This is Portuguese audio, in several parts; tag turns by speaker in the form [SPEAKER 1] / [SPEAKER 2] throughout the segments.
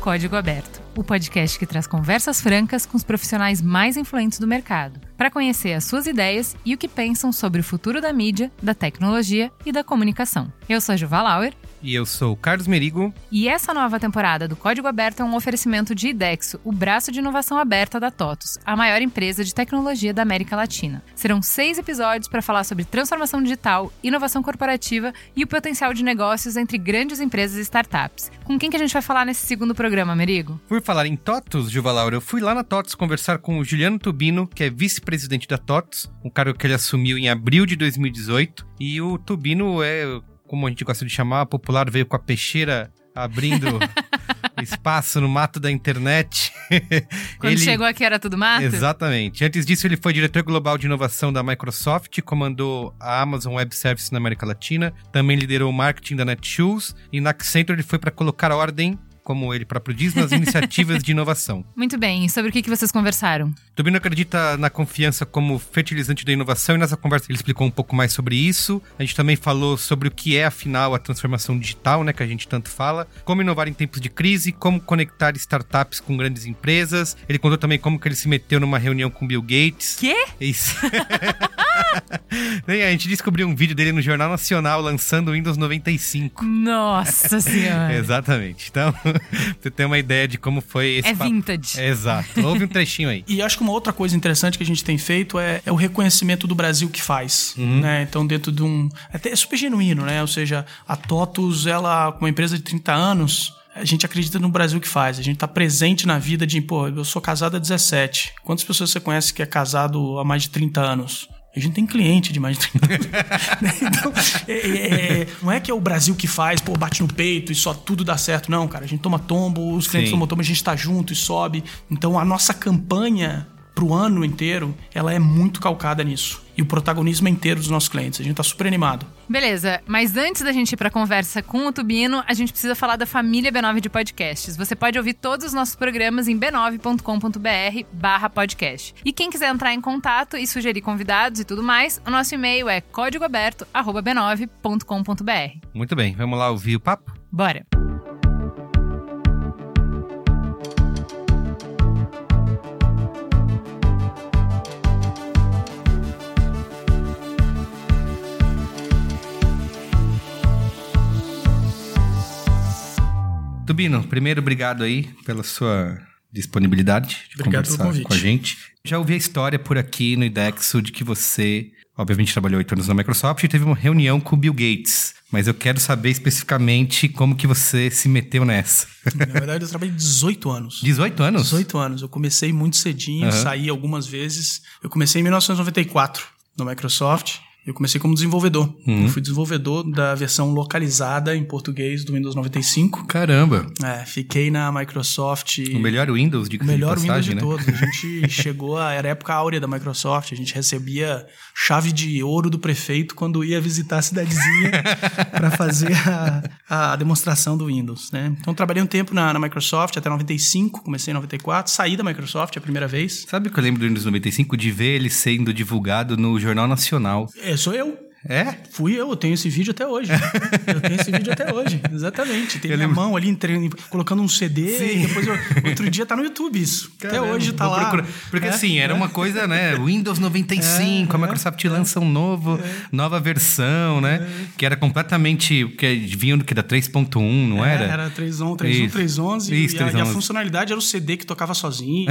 [SPEAKER 1] Código Aberto, o podcast que traz conversas francas com os profissionais mais influentes do mercado, para conhecer as suas ideias e o que pensam sobre o futuro da mídia, da tecnologia e da comunicação. Eu sou a Juva Lauer
[SPEAKER 2] E eu sou o Carlos Merigo.
[SPEAKER 1] e essa nova temporada do Código Aberto é um oferecimento de IDEXO, o braço de inovação aberta da TOTUS, a maior empresa de tecnologia da América Latina. Serão seis episódios para falar sobre transformação digital, inovação corporativa e o potencial de negócios entre grandes empresas e startups. Com quem que a gente vai falar nesse segundo programa, Merigo?
[SPEAKER 2] Por falar em TOTUS, Juva Laura, eu fui lá na TOTUS conversar com o Juliano Tubino, que é vice-presidente da TOTUS, um cargo que ele assumiu em abril de 2018. E o Tubino é, como a gente gosta de chamar, popular, veio com a peixeira abrindo espaço no mato da internet.
[SPEAKER 1] Quando
[SPEAKER 2] Ele-
[SPEAKER 1] chegou aqui era tudo mato?
[SPEAKER 2] Exatamente. Antes disso, ele foi diretor global de inovação da Microsoft, comandou a Amazon Web Services na América Latina, também liderou o marketing da Netshoes e na Accenture ele foi para colocar ordem, como ele próprio diz, nas iniciativas de inovação.
[SPEAKER 1] Muito bem, e sobre o que, que vocês conversaram?
[SPEAKER 2] Tubino acredita na confiança como fertilizante da inovação e nessa conversa ele explicou um pouco mais sobre isso. A gente também falou sobre o que é, afinal, a transformação digital, né, que a gente tanto fala, como inovar em tempos de crise, como conectar startups com grandes empresas. Ele contou também como que ele se meteu numa reunião com Bill Gates.
[SPEAKER 1] Quê?
[SPEAKER 2] Isso. A gente descobriu um vídeo dele no Jornal Nacional lançando o Windows 95.
[SPEAKER 1] Nossa senhora.
[SPEAKER 2] Exatamente. Então, você tem uma ideia de como foi esse
[SPEAKER 1] É
[SPEAKER 2] papo.
[SPEAKER 1] vintage.
[SPEAKER 2] Exato. Houve um trechinho aí.
[SPEAKER 3] E acho que uma outra coisa interessante que a gente tem feito é, é o reconhecimento do Brasil que faz. Né? Então, dentro de um. Até é super genuíno, né? Ou seja, a TOTUS, ela, com uma empresa de 30 anos. A gente acredita no Brasil que faz. A gente tá presente na vida de, pô, eu sou casado há 17. Quantas pessoas você conhece que é casado há mais de 30 anos? A gente tem cliente de mais de 30 anos. Então, é- é- é- não é que é o Brasil que faz, pô, bate no peito e só tudo dá certo. Não, cara. A gente toma tombo, os clientes
[SPEAKER 2] Sim.
[SPEAKER 3] tomam tombo, a gente tá junto e sobe. Então, a nossa campanha pro ano inteiro, ela é muito calcada nisso. E o protagonismo é inteiro dos nossos clientes. A gente tá super animado.
[SPEAKER 1] Beleza, mas antes da gente ir pra conversa com o Tubino, a gente precisa falar da família B9 de podcasts. Você pode ouvir todos os nossos programas em b9.com.br barra podcast. E quem quiser entrar em contato e sugerir convidados e tudo mais, o nosso e-mail é códigoaberto.b9.com.br.
[SPEAKER 2] Muito bem, vamos lá ouvir o papo?
[SPEAKER 1] Bora!
[SPEAKER 2] Tubino, primeiro, obrigado aí pela sua disponibilidade de
[SPEAKER 3] Obrigado
[SPEAKER 2] conversar com a gente. Já ouvi a história por aqui no IDEXO de que você, obviamente, trabalhou oito anos na Microsoft e teve uma reunião com o Bill Gates. Mas eu quero saber especificamente como que você se meteu nessa.
[SPEAKER 3] Na verdade, eu trabalhei 18 anos.
[SPEAKER 2] 18 anos?
[SPEAKER 3] 18 anos. Eu comecei muito cedinho,
[SPEAKER 2] Aham.
[SPEAKER 3] saí algumas vezes. Eu comecei em 1994 no Microsoft. Eu comecei como desenvolvedor.
[SPEAKER 2] Uhum.
[SPEAKER 3] Eu fui desenvolvedor da versão localizada em português do Windows 95.
[SPEAKER 2] Caramba!
[SPEAKER 3] É, fiquei na Microsoft.
[SPEAKER 2] O melhor Windows, de
[SPEAKER 3] O melhor
[SPEAKER 2] de
[SPEAKER 3] Windows
[SPEAKER 2] passagem,
[SPEAKER 3] de
[SPEAKER 2] né?
[SPEAKER 3] todos. A gente chegou a. Era a época áurea da Microsoft. A gente recebia chave de ouro do prefeito quando ia visitar a cidadezinha para fazer a, a demonstração do Windows. Né? Então, trabalhei um tempo na, na Microsoft até 95, comecei em 94, saí da Microsoft a primeira vez.
[SPEAKER 2] Sabe o que eu lembro do Windows 95? De ver ele sendo divulgado no Jornal Nacional.
[SPEAKER 3] É, sou eu.
[SPEAKER 2] É?
[SPEAKER 3] Fui eu, eu tenho esse vídeo até hoje. eu tenho esse vídeo até hoje, exatamente. Tem
[SPEAKER 2] Eu
[SPEAKER 3] minha
[SPEAKER 2] lembro-
[SPEAKER 3] mão ali entre- colocando um CD
[SPEAKER 2] Sim.
[SPEAKER 3] e depois eu- outro dia tá no YouTube isso. até
[SPEAKER 2] Caramba,
[SPEAKER 3] hoje tá lá.
[SPEAKER 2] procurar. Porque
[SPEAKER 3] É,
[SPEAKER 2] assim, era
[SPEAKER 3] é.
[SPEAKER 2] uma coisa, né? Windows 95, a
[SPEAKER 3] É,
[SPEAKER 2] Microsoft lança um novo, nova versão, né? Que era completamente. Que vinham do que? Da 3.1, não
[SPEAKER 3] É,
[SPEAKER 2] era?
[SPEAKER 3] Era 3.1, 3.1,
[SPEAKER 2] Isso.
[SPEAKER 3] 3.11.
[SPEAKER 2] Isso,
[SPEAKER 3] e, a, e a
[SPEAKER 2] 3.11.
[SPEAKER 3] funcionalidade era o CD que tocava sozinho.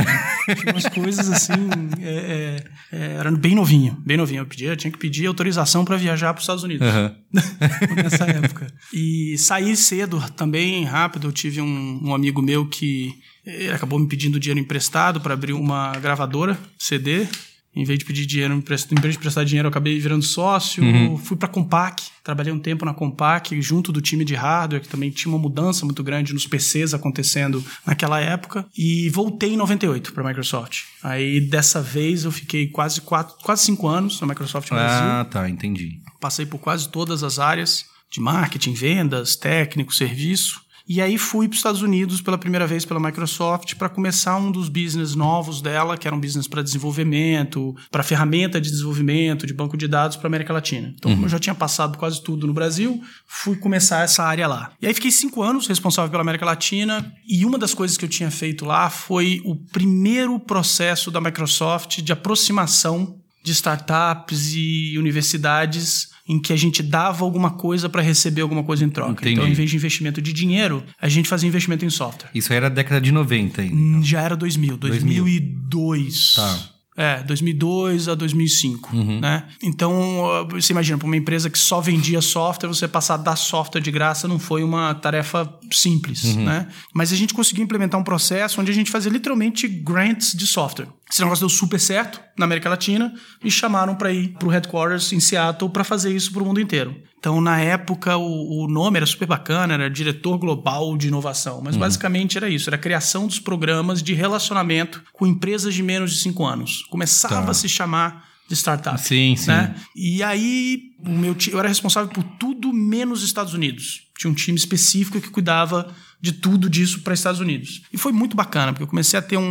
[SPEAKER 3] Tinha umas coisas assim. é, é, é, era bem novinho, bem novinho. Eu, pedia, eu tinha que pedir autorização para viajar para os Estados Unidos.
[SPEAKER 2] Aham.
[SPEAKER 3] nessa época. E saí cedo também, rápido. Eu tive um, um amigo meu que ele acabou me pedindo dinheiro emprestado para abrir uma gravadora CD. Em vez de pedir dinheiro, em vez de prestar dinheiro, eu acabei virando sócio. Fui para Compaq, trabalhei um tempo na Compaq, junto do time de hardware, que também tinha uma mudança muito grande nos PCs acontecendo naquela época. E voltei em 98 para a Microsoft. Aí dessa vez eu fiquei quase quatro, quase cinco anos na Microsoft Brasil.
[SPEAKER 2] Ah, tá, entendi.
[SPEAKER 3] Passei por quase todas as áreas de marketing, vendas, técnico, serviço. E aí fui para os Estados Unidos pela primeira vez pela Microsoft para começar um dos business novos dela, que era um business para desenvolvimento, para ferramenta de desenvolvimento, de banco de dados para América Latina. Então, como eu já tinha passado quase tudo no Brasil, fui começar essa área lá. E aí fiquei cinco anos responsável pela América Latina e uma das coisas que eu tinha feito lá foi o primeiro processo da Microsoft de aproximação de startups e universidades em que a gente dava alguma coisa para receber alguma coisa em troca.
[SPEAKER 2] Entendi.
[SPEAKER 3] Então, em vez de investimento de dinheiro, a gente fazia investimento em software.
[SPEAKER 2] Isso aí era década de 90 ainda.
[SPEAKER 3] Hum, Já era 2000,
[SPEAKER 2] 2000.
[SPEAKER 3] 2002.
[SPEAKER 2] Tá.
[SPEAKER 3] É, 2002 a 2005, né? Então, você imagina, para uma empresa que só vendia software, você passar a dar software de graça não foi uma tarefa simples, né? Mas a gente conseguiu implementar um processo onde a gente fazia literalmente grants de software. Esse negócio deu super certo na América Latina e chamaram para ir para o headquarters em Seattle para fazer isso para o mundo inteiro. Então, na época, o, o nome era super bacana, era Diretor Global de Inovação. Mas basicamente era isso: era a criação dos programas de relacionamento com empresas de menos de cinco anos. Começava
[SPEAKER 2] Tá.
[SPEAKER 3] a se chamar de startup.
[SPEAKER 2] Sim, sim.
[SPEAKER 3] né? E aí, o meu eu era responsável por tudo menos Estados Unidos. Tinha um time específico que cuidava de tudo disso para Estados Unidos. E foi muito bacana, porque eu comecei a ter um-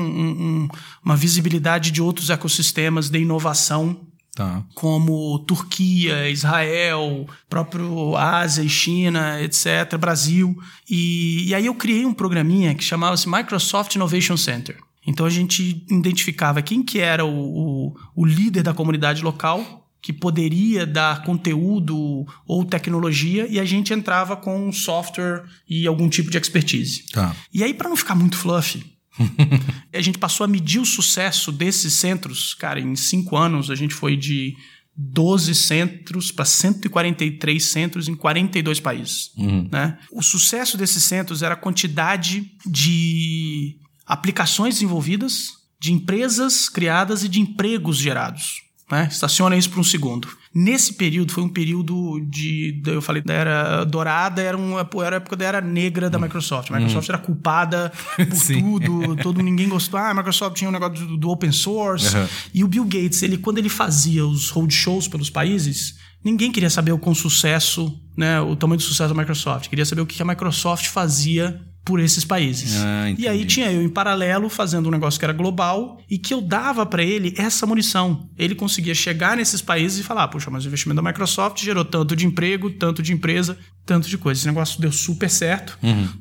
[SPEAKER 3] um- uma visibilidade de outros ecossistemas de inovação
[SPEAKER 2] Tá.
[SPEAKER 3] como Turquia, Israel, próprio Ásia e China, etc., Brasil. E, e aí eu criei um programinha que chamava-se Microsoft Innovation Center. Então a gente identificava quem que era o, o, o líder da comunidade local que poderia dar conteúdo ou tecnologia e a gente entrava com software e algum tipo de expertise.
[SPEAKER 2] Tá.
[SPEAKER 3] E aí, para não ficar muito fluffy, a gente passou a medir o sucesso desses centros. Cara, em cinco anos a gente foi de 12 centros para 143 centros em 42 países. Né? O sucesso desses centros era a quantidade de aplicações desenvolvidas, de empresas criadas e de empregos gerados. Né? Estaciona isso por um segundo. Nesse período, foi um período de. Eu falei da era dourada, era, uma, era a época da era negra da Microsoft. A Microsoft era culpada por tudo, todo ninguém gostou. Ah, a Microsoft tinha um negócio do, do open source.
[SPEAKER 2] Uhum.
[SPEAKER 3] E o Bill Gates, ele, quando ele fazia os roadshows pelos países, ninguém queria saber o com sucesso, né, o tamanho do sucesso da Microsoft. Queria saber o que a Microsoft fazia por esses países.
[SPEAKER 2] Ah,
[SPEAKER 3] e aí tinha eu em paralelo fazendo um negócio que era global e que eu dava para ele essa munição. Ele conseguia chegar nesses países e falar: puxa, mas o investimento da Microsoft gerou tanto de emprego, tanto de empresa, tanto de coisa. Esse negócio deu super certo.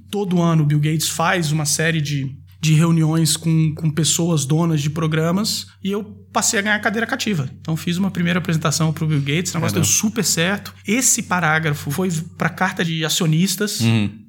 [SPEAKER 3] Todo ano o Bill Gates faz uma série de, de reuniões com, com pessoas donas de programas e eu passei a ganhar cadeira cativa. Então fiz uma primeira apresentação para o Bill Gates, o negócio deu super certo. Esse parágrafo foi para carta de acionistas.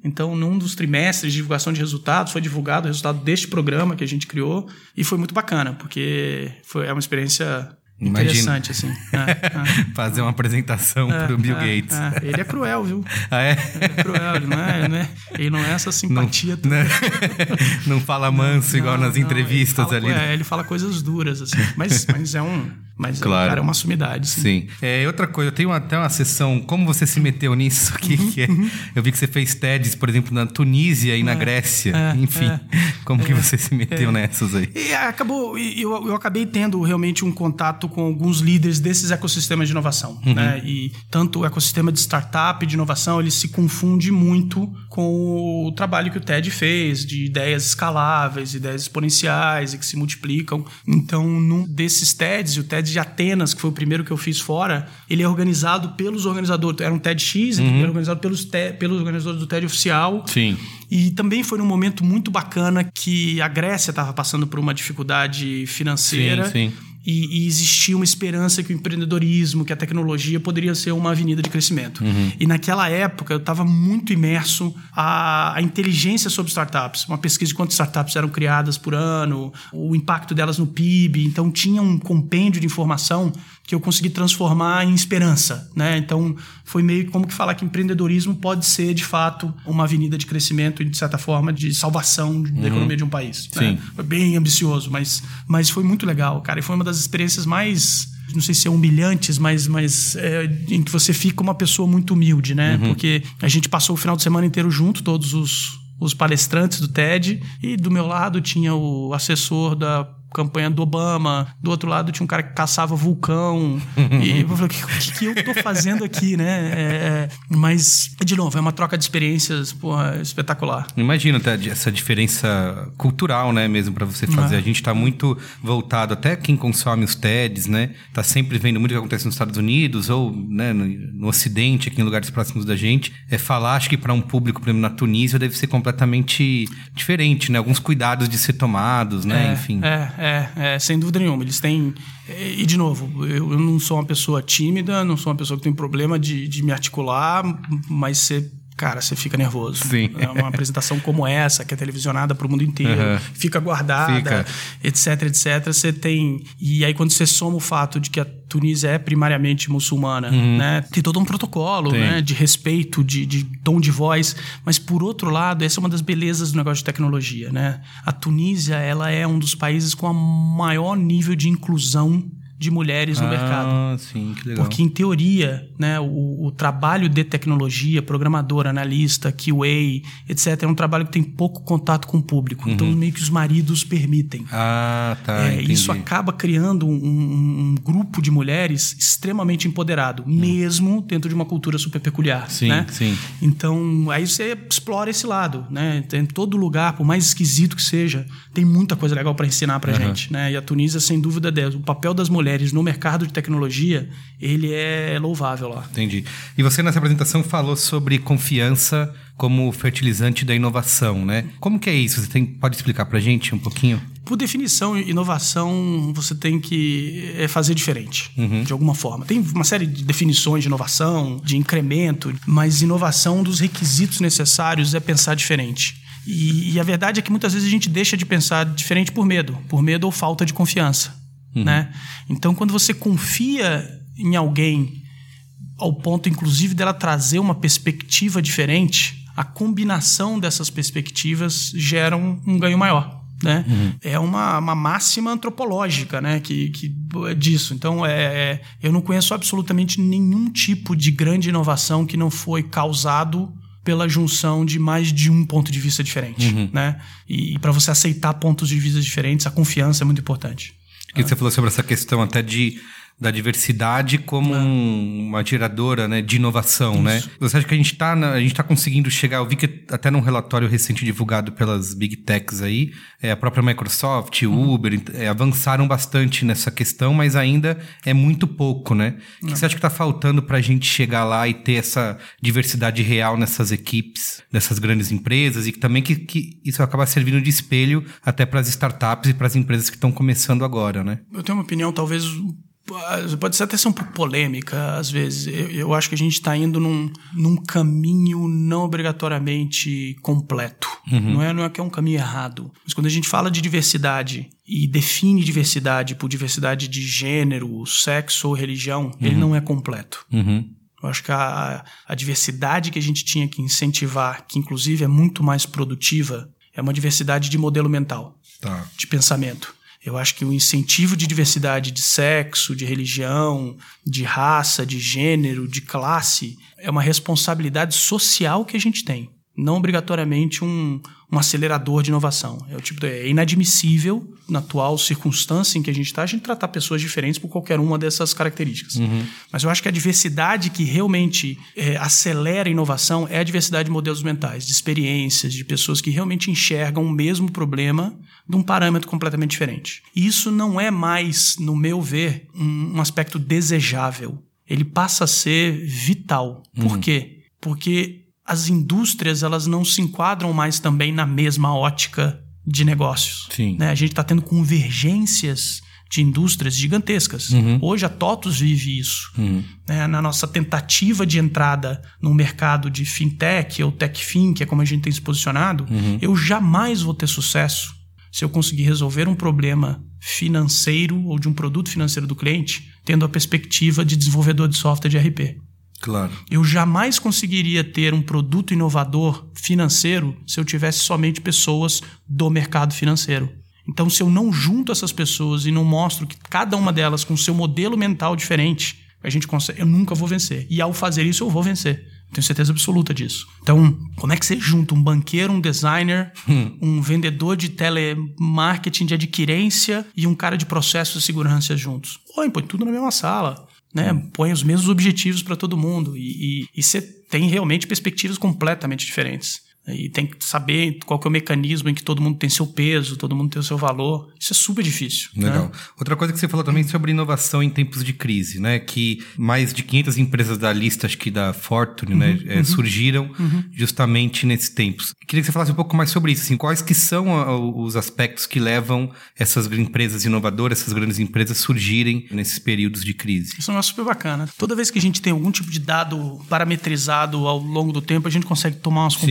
[SPEAKER 3] Então, num dos trimestres de divulgação de resultados, foi divulgado o resultado deste programa que a gente criou e foi muito bacana, porque foi é uma experiência
[SPEAKER 2] Imagina.
[SPEAKER 3] interessante assim. É, é.
[SPEAKER 2] Fazer uma apresentação pro Bill
[SPEAKER 3] É,
[SPEAKER 2] Gates.
[SPEAKER 3] é. Ele é cruel, viu?
[SPEAKER 2] Ah, é?
[SPEAKER 3] Ele é cruel, ele não é, né? Ele não é essa simpatia toda.
[SPEAKER 2] Não, não fala manso igual
[SPEAKER 3] Não,
[SPEAKER 2] nas
[SPEAKER 3] não,
[SPEAKER 2] entrevistas
[SPEAKER 3] ele fala,
[SPEAKER 2] ali. né?
[SPEAKER 3] É, ele fala coisas duras, assim. Mas, mas é um. Mas
[SPEAKER 2] Claro.
[SPEAKER 3] o cara é uma sumidade. Sim.
[SPEAKER 2] Sim. É, outra coisa, eu tenho até uma sessão, como você se meteu nisso aqui,
[SPEAKER 3] Uhum,
[SPEAKER 2] que é- eu vi que você fez TEDs, por exemplo, na Tunísia e na Grécia.
[SPEAKER 3] é,
[SPEAKER 2] Enfim,
[SPEAKER 3] é,
[SPEAKER 2] como que você se meteu nessas aí?
[SPEAKER 3] E acabou, e eu, eu acabei tendo realmente um contato com alguns líderes desses ecossistemas de inovação.
[SPEAKER 2] Uhum.
[SPEAKER 3] Né? E tanto o ecossistema de startup, de inovação, ele se confunde muito com o trabalho que o TED fez, de ideias escaláveis, ideias exponenciais e que se multiplicam. Então, num desses TEDs, e o TED de Atenas, que foi o primeiro que eu fiz fora, ele é organizado pelos organizadores. Era um TEDx, ele era organizado pelos, te- pelos organizadores do TED oficial.
[SPEAKER 2] Sim.
[SPEAKER 3] E também foi num momento muito bacana que a Grécia estava passando por uma dificuldade financeira.
[SPEAKER 2] Sim, sim.
[SPEAKER 3] E, e, existia uma esperança que o empreendedorismo, que a tecnologia poderia ser uma avenida de crescimento. Uhum. E naquela época eu estava muito imerso à, à, inteligência sobre startups, uma pesquisa de quantas startups eram criadas por ano, o impacto delas no PIB. Então tinha um compêndio de informação que eu consegui transformar em esperança, né? Então foi meio como que falar que empreendedorismo pode ser de fato uma avenida de crescimento e de certa forma de salvação uhum. da economia de um país.
[SPEAKER 2] Né? Sim. Né?
[SPEAKER 3] Foi bem ambicioso, mas mas foi muito legal, cara. E foi uma das experiências mais não sei se é humilhantes, mas, mas é, em que você fica uma pessoa muito humilde, né? Uhum. Porque a gente passou o final de semana inteiro junto, todos os, os palestrantes do TED, e do meu lado tinha o assessor da campanha do Obama. Do outro lado tinha um cara que caçava vulcão. e eu falei, o que, que, eu tô fazendo aqui, né? É, é, mas, de novo, é uma troca de experiências porra, espetacular.
[SPEAKER 2] Imagina até essa diferença cultural, né, mesmo para você fazer. É. A gente tá muito voltado, até quem consome os TEDs, né? Tá sempre vendo muito o que acontece nos Estados Unidos ou né, no, no Ocidente, aqui em lugares próximos da gente. É falar, acho que para um público, por exemplo, na Tunísia, deve ser completamente diferente, né? Alguns cuidados de ser tomados, né?
[SPEAKER 3] É,
[SPEAKER 2] Enfim.
[SPEAKER 3] É, é, é, sem dúvida nenhuma. Eles têm. E, de novo, eu, não sou uma pessoa tímida, não sou uma pessoa que tem problema de, de me articular, mas ser cara, você fica nervoso.
[SPEAKER 2] Sim.
[SPEAKER 3] É uma apresentação como essa, que é televisionada para o mundo inteiro, uhum. fica guardada, fica. etc, etc. Você tem. E aí, quando você soma o fato de que a Tunísia é primariamente muçulmana, uhum. né? Tem todo um protocolo, né? De respeito, de, de tom de voz. Mas, por outro lado, essa é uma das belezas do negócio de tecnologia, né? A Tunísia, ela é um dos países com a maior nível de inclusão de mulheres no
[SPEAKER 2] ah,
[SPEAKER 3] mercado.
[SPEAKER 2] Sim, que legal.
[SPEAKER 3] Porque, em teoria, né, o, o, trabalho de tecnologia, programador, analista, QA, etc., é um trabalho que tem pouco contato com o público. Uhum. Então, meio que os maridos permitem.
[SPEAKER 2] Ah, tá.
[SPEAKER 3] É, isso acaba criando um, um, um, grupo de mulheres extremamente empoderado, uhum. mesmo dentro de uma cultura super peculiar.
[SPEAKER 2] Sim,
[SPEAKER 3] né?
[SPEAKER 2] sim.
[SPEAKER 3] Então, aí você explora esse lado. Né? Em todo lugar, por mais esquisito que seja, tem muita coisa legal para ensinar para uhum. gente. Né? E a Tunísia, sem dúvida, é o papel das mulheres mulheres no mercado de tecnologia, ele é louvável lá.
[SPEAKER 2] Entendi. E você nessa apresentação falou sobre confiança como fertilizante da inovação, né? Como que é isso? Você tem, pode explicar para gente um pouquinho?
[SPEAKER 3] Por definição, inovação você tem que é, fazer diferente, uhum. de alguma forma. Tem uma série de definições de inovação, de incremento, mas inovação, um dos requisitos necessários é pensar diferente. E, e, a verdade é que muitas vezes a gente deixa de pensar diferente por medo, por medo ou falta de confiança. Uhum. Né? Então, quando você confia em alguém ao ponto, inclusive, dela trazer uma perspectiva diferente, a combinação dessas perspectivas gera um, um ganho maior. Né? Uhum. É uma, uma máxima antropológica né? que, que disso. Então, é, é, eu não conheço absolutamente nenhum tipo de grande inovação que não foi causado pela junção de mais de um ponto de vista diferente. Uhum. Né? E, e para você aceitar pontos de vista diferentes, a confiança é muito importante.
[SPEAKER 2] Que você falou sobre essa questão até de da diversidade como é. um, uma geradora né, de inovação, né? Isso. né? Você acha que a gente está tá conseguindo chegar? Eu vi que até num relatório recente divulgado pelas big techs aí, é, a própria Microsoft, uhum. Uber é, avançaram bastante nessa questão, mas ainda é muito pouco, né? O que você acha que está faltando para a gente chegar lá e ter essa diversidade real nessas equipes, nessas grandes empresas e que também que, que isso acaba servindo de espelho até para as startups e para as empresas que estão começando agora, né?
[SPEAKER 3] Eu tenho uma opinião talvez pode até ser um pouco polêmica às vezes. Eu, eu acho que a gente está indo num, num caminho não obrigatoriamente completo. Uhum. Não, é, não é que é um caminho errado. Mas quando a gente fala de diversidade e define diversidade por diversidade de gênero, sexo ou religião, uhum. ele não é completo.
[SPEAKER 2] Uhum.
[SPEAKER 3] Eu acho que a, a diversidade que a gente tinha que incentivar, que inclusive é muito mais produtiva, é uma diversidade de modelo mental,
[SPEAKER 2] tá.
[SPEAKER 3] de pensamento. Eu acho que o incentivo de diversidade de sexo, de religião, de raça, de gênero, de classe, é uma responsabilidade social que a gente tem não obrigatoriamente um, um acelerador de inovação. É o tipo é inadmissível na atual circunstância em que a gente está a gente tratar pessoas diferentes por qualquer uma dessas características.
[SPEAKER 2] Uhum.
[SPEAKER 3] Mas eu acho que a diversidade que realmente é, acelera a inovação é a diversidade de modelos mentais, de experiências, de pessoas que realmente enxergam o mesmo problema de um parâmetro completamente diferente. E isso não é mais, no meu ver, um, um aspecto desejável. Ele passa a ser vital. Por uhum. quê? Porque as indústrias elas não se enquadram mais também na mesma ótica de negócios.
[SPEAKER 2] Sim.
[SPEAKER 3] Né? A gente está tendo convergências de indústrias gigantescas. Hoje a TOTUS vive isso. Né? Na nossa tentativa de entrada no mercado de fintech ou techfin, que é como a gente tem se posicionado, eu jamais vou ter sucesso se eu conseguir resolver um problema financeiro ou de um produto financeiro do cliente, tendo a perspectiva de desenvolvedor de software de RP.
[SPEAKER 2] Claro.
[SPEAKER 3] Eu jamais conseguiria ter um produto inovador financeiro se eu tivesse somente pessoas do mercado financeiro. Então, se eu não junto essas pessoas e não mostro que cada uma delas com seu modelo mental diferente, a gente consegue, eu nunca vou vencer. E ao fazer isso, eu vou vencer. Tenho certeza absoluta disso. Então, como é que você junta um banqueiro, um designer, um vendedor de telemarketing de adquirência e um cara de processos de segurança juntos? Põe, põe tudo na mesma sala. Né? Põe os mesmos objetivos para todo mundo. E, você tem realmente perspectivas completamente diferentes. E tem que saber qual que é o mecanismo em que todo mundo tem seu peso, todo mundo tem o seu valor. Isso é super difícil.
[SPEAKER 2] Legal.
[SPEAKER 3] Né?
[SPEAKER 2] Outra coisa que você falou também sobre inovação em tempos de crise, né? Que mais de 500 empresas da lista, acho que da Fortune, né,
[SPEAKER 3] Uhum,
[SPEAKER 2] é, surgiram justamente nesses tempos. Queria que você falasse um pouco mais sobre isso. Assim, quais que são a- os aspectos que levam essas empresas inovadoras, essas grandes empresas surgirem nesses períodos de crise?
[SPEAKER 3] Isso é um negócio super bacana. Toda vez que a gente tem algum tipo de dado parametrizado ao longo do tempo, a gente consegue tomar umas
[SPEAKER 2] Sim.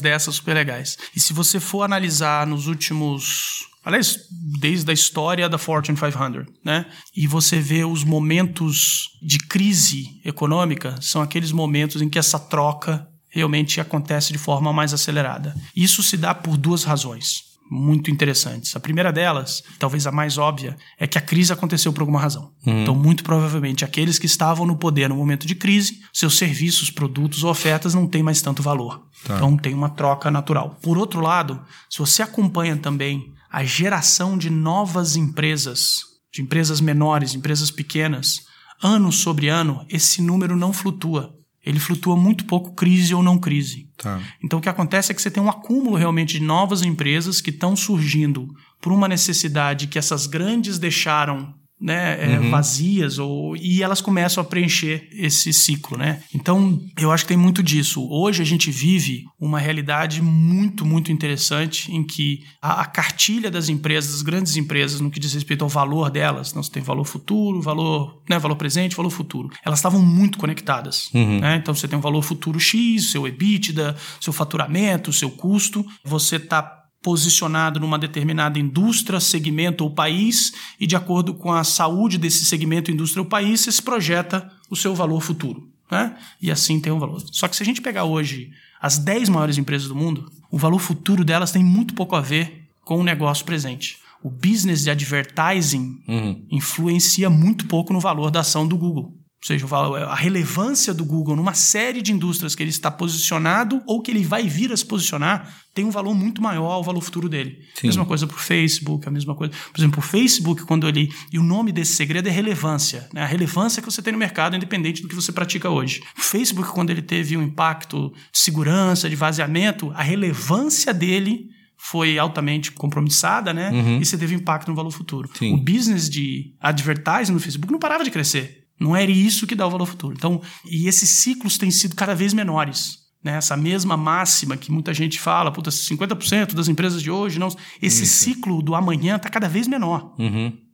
[SPEAKER 3] Dessas super legais. E se você for analisar nos últimos. Aliás, desde a história da Fortune 500, né? E você vê os momentos de crise econômica, são aqueles momentos em que essa troca realmente acontece de forma mais acelerada. Isso se dá por duas razões muito interessantes. A primeira delas, talvez a mais óbvia, é que a crise aconteceu por alguma razão. Então, muito provavelmente, aqueles que estavam no poder no momento de crise, seus serviços, produtos ou ofertas não têm mais tanto valor.
[SPEAKER 2] Tá.
[SPEAKER 3] Então, tem uma troca natural. Por outro lado, se você acompanha também a geração de novas empresas, de empresas menores, empresas pequenas, ano sobre ano, esse número não flutua. Ele flutua muito pouco crise ou não crise.
[SPEAKER 2] Tá.
[SPEAKER 3] Então, o que acontece é que você tem um acúmulo realmente de novas empresas que estão surgindo por uma necessidade que essas grandes deixaram né, é, vazias ou, e elas começam a preencher esse ciclo. Né? Então, eu acho que tem muito disso. Hoje a gente vive uma realidade muito, muito interessante em que a, a cartilha das empresas, das grandes empresas, no que diz respeito ao valor delas, não se tem valor futuro, valor, né, valor presente, valor futuro, elas estavam muito conectadas. né? Então, você tem um valor futuro X, seu EBITDA, seu faturamento, seu custo, você está posicionado numa determinada indústria, segmento ou país, e de acordo com a saúde desse segmento, indústria ou país, você se projeta o seu valor futuro. Né? E assim tem um valor. Só que se a gente pegar hoje as 10 maiores empresas do mundo, o valor futuro delas tem muito pouco a ver com o negócio presente. O business de advertising influencia muito pouco no valor da ação do Google. Ou seja, a relevância do Google numa série de indústrias que ele está posicionado ou que ele vai vir a se posicionar tem um valor muito maior ao valor futuro dele.
[SPEAKER 2] Sim.
[SPEAKER 3] Mesma coisa para o Facebook, a mesma coisa. Por exemplo, o Facebook, quando ele. E o nome desse segredo é relevância. Né? A relevância que você tem no mercado, independente do que você pratica hoje. O Facebook, quando ele teve um impacto de segurança, de vazamento, a relevância dele foi altamente compromissada, né? E você teve impacto no valor futuro.
[SPEAKER 2] Sim.
[SPEAKER 3] O business de advertising no Facebook não parava de crescer. Não era isso que dá o valor futuro. Então, e esses ciclos têm sido cada vez menores. Né? Essa mesma máxima que muita gente fala, puta, 50% das empresas de hoje não. Esse ciclo do amanhã está cada vez menor.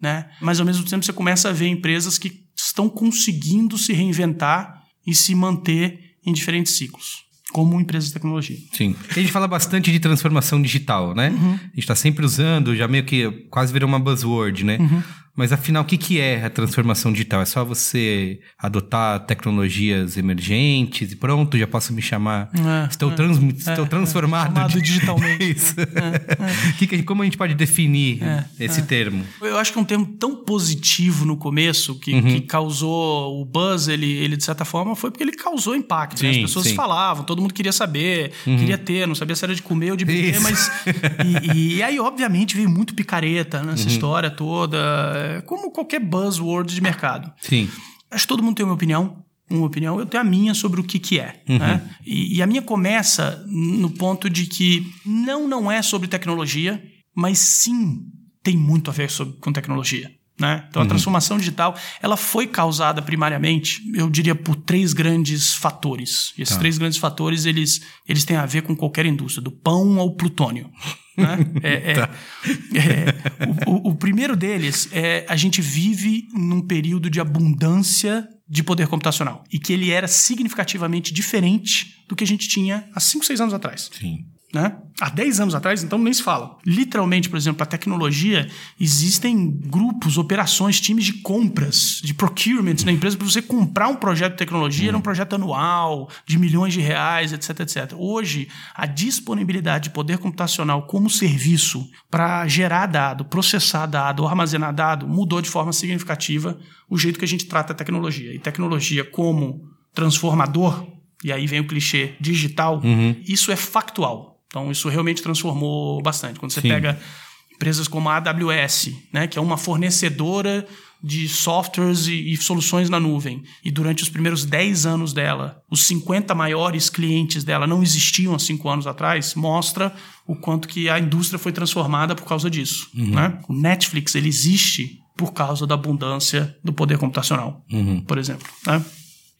[SPEAKER 3] Né? Mas ao mesmo tempo você começa a ver empresas que estão conseguindo se reinventar e se manter em diferentes ciclos, como empresas de tecnologia.
[SPEAKER 2] Sim. A gente fala bastante de transformação digital, né? A gente está sempre usando, já meio que quase virou uma buzzword, né? Mas afinal, o que, que é a transformação digital? É só você adotar tecnologias emergentes e pronto, já posso me chamar.
[SPEAKER 3] É,
[SPEAKER 2] estou, trans, estou transformado.
[SPEAKER 3] chamado
[SPEAKER 2] di-
[SPEAKER 3] digitalmente,
[SPEAKER 2] Isso. Que que- como a gente pode definir esse termo?
[SPEAKER 3] Eu acho que é um termo tão positivo no começo que,
[SPEAKER 2] Uhum.
[SPEAKER 3] que causou o buzz, ele, ele de certa forma foi porque ele causou impacto. né? As
[SPEAKER 2] Sim,
[SPEAKER 3] pessoas
[SPEAKER 2] sim. Uhum.
[SPEAKER 3] falavam, todo mundo queria saber, queria ter, não sabia se era de comer ou de beber,
[SPEAKER 2] Isso.
[SPEAKER 3] mas. E, e aí, obviamente, veio muito picareta nessa
[SPEAKER 2] Uhum.
[SPEAKER 3] história toda, é, como qualquer buzzword de mercado.
[SPEAKER 2] Sim.
[SPEAKER 3] Acho que todo mundo tem uma opinião. Uma opinião, eu tenho a minha sobre o que, que é.
[SPEAKER 2] Uhum.
[SPEAKER 3] Né? E, e a minha começa no ponto de que não, não é sobre tecnologia, mas sim tem muito a ver sobre, com tecnologia. Né? Então, a transformação digital ela foi causada primariamente, eu diria, por três grandes fatores. E esses três grandes fatores eles, eles têm a ver com qualquer indústria, do pão ao plutônio. Né? É, é, tá. é, o, o, o primeiro deles é a gente vive num período de abundância de poder computacional e que ele era significativamente diferente do que a gente tinha há 5, 6 anos atrás.
[SPEAKER 2] Sim.
[SPEAKER 3] Né? Há 10 anos atrás, então nem se fala. Literalmente, por exemplo, a tecnologia, existem grupos, operações, times de compras, de procurement na empresa para você comprar um projeto de tecnologia, era um projeto anual, de milhões de reais, etc, etc. Hoje, a disponibilidade de poder computacional como serviço para gerar dado, processar dado, armazenar dado, mudou de forma significativa o jeito que a gente trata a tecnologia. E tecnologia como transformador, e aí vem o clichê digital,
[SPEAKER 2] uhum.
[SPEAKER 3] isso é factual. Então, isso realmente transformou bastante. Quando você Sim. pega empresas como a AWS, né, que é uma fornecedora de softwares e, e, soluções na nuvem, e durante os primeiros 10 anos dela, os 50 maiores clientes dela não existiam há 5 anos atrás, mostra o quanto que a indústria foi transformada por causa disso.
[SPEAKER 2] Uhum.
[SPEAKER 3] Né? O Netflix ele existe por causa da abundância do poder computacional,
[SPEAKER 2] uhum.
[SPEAKER 3] por exemplo. Né?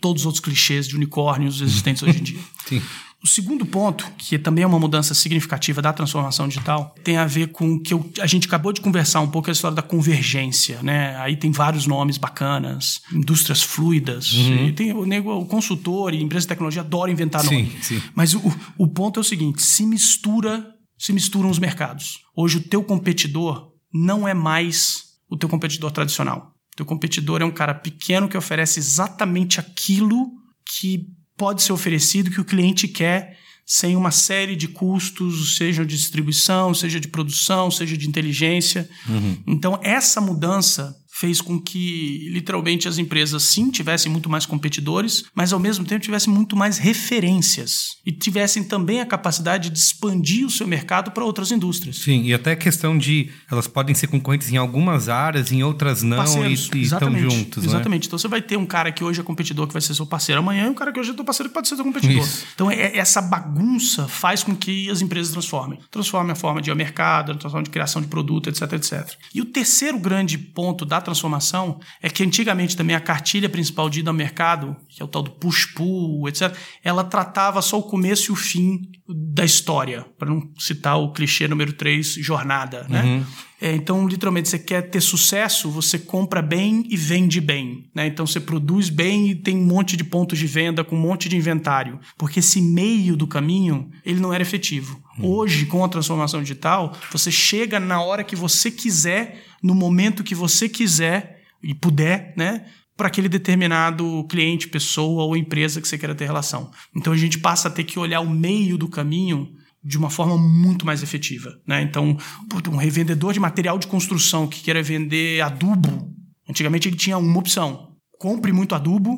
[SPEAKER 3] Todos os outros clichês de unicórnios existentes hoje em dia.
[SPEAKER 2] Sim.
[SPEAKER 3] O segundo ponto, que também é uma mudança significativa da transformação digital, tem a ver com o que eu, a gente acabou de conversar um pouco a história da convergência, né? Aí tem vários nomes bacanas, indústrias fluidas,
[SPEAKER 2] uhum.
[SPEAKER 3] tem o, nego, o consultor e empresa de tecnologia adoram inventar
[SPEAKER 2] sim,
[SPEAKER 3] nome.
[SPEAKER 2] Sim.
[SPEAKER 3] Mas o, o ponto é o seguinte, se mistura, se misturam os mercados. Hoje o teu competidor não é mais o teu competidor tradicional. O teu competidor é um cara pequeno que oferece exatamente aquilo que pode ser oferecido que o cliente quer sem uma série de custos, seja de distribuição, seja de produção, seja de inteligência.
[SPEAKER 2] Uhum.
[SPEAKER 3] Então, essa mudança fez com que, literalmente, as empresas, sim, tivessem muito mais competidores, mas, ao mesmo tempo, tivessem muito mais referências e tivessem também a capacidade de expandir o seu mercado para outras indústrias.
[SPEAKER 2] Sim, e até a questão de elas podem ser concorrentes em algumas áreas, em outras não,
[SPEAKER 3] Parceiros,
[SPEAKER 2] e, e estão juntos.
[SPEAKER 3] Exatamente.
[SPEAKER 2] Né?
[SPEAKER 3] Então, você vai ter um cara que hoje é competidor que vai ser seu parceiro amanhã e um cara que hoje é teu parceiro que pode ser seu competidor.
[SPEAKER 2] Isso.
[SPEAKER 3] Então, é, essa bagunça faz com que as empresas transformem. Transformem a forma de ir ao mercado, a forma de criação de produto, etc, etc. E o terceiro grande ponto da transformação é que antigamente também a cartilha principal de ida ao mercado, que é o tal do push-pull, etc., ela tratava só o começo e o fim da história, para não citar o clichê número 3, jornada, né?
[SPEAKER 2] Uhum.
[SPEAKER 3] É, então, literalmente, você quer ter sucesso, você compra bem e vende bem. Né? Então, você produz bem e tem um monte de pontos de venda com um monte de inventário. Porque esse meio do caminho, ele não era efetivo. Hoje, com a transformação digital, você chega na hora que você quiser, no momento que você quiser e puder, né? para aquele determinado cliente, pessoa ou empresa que você queira ter relação. Então a gente passa a ter que olhar o meio do caminho de uma forma muito mais efetiva. Né? Então, um revendedor de material de construção que queira vender adubo, antigamente ele tinha uma opção. Compre muito adubo,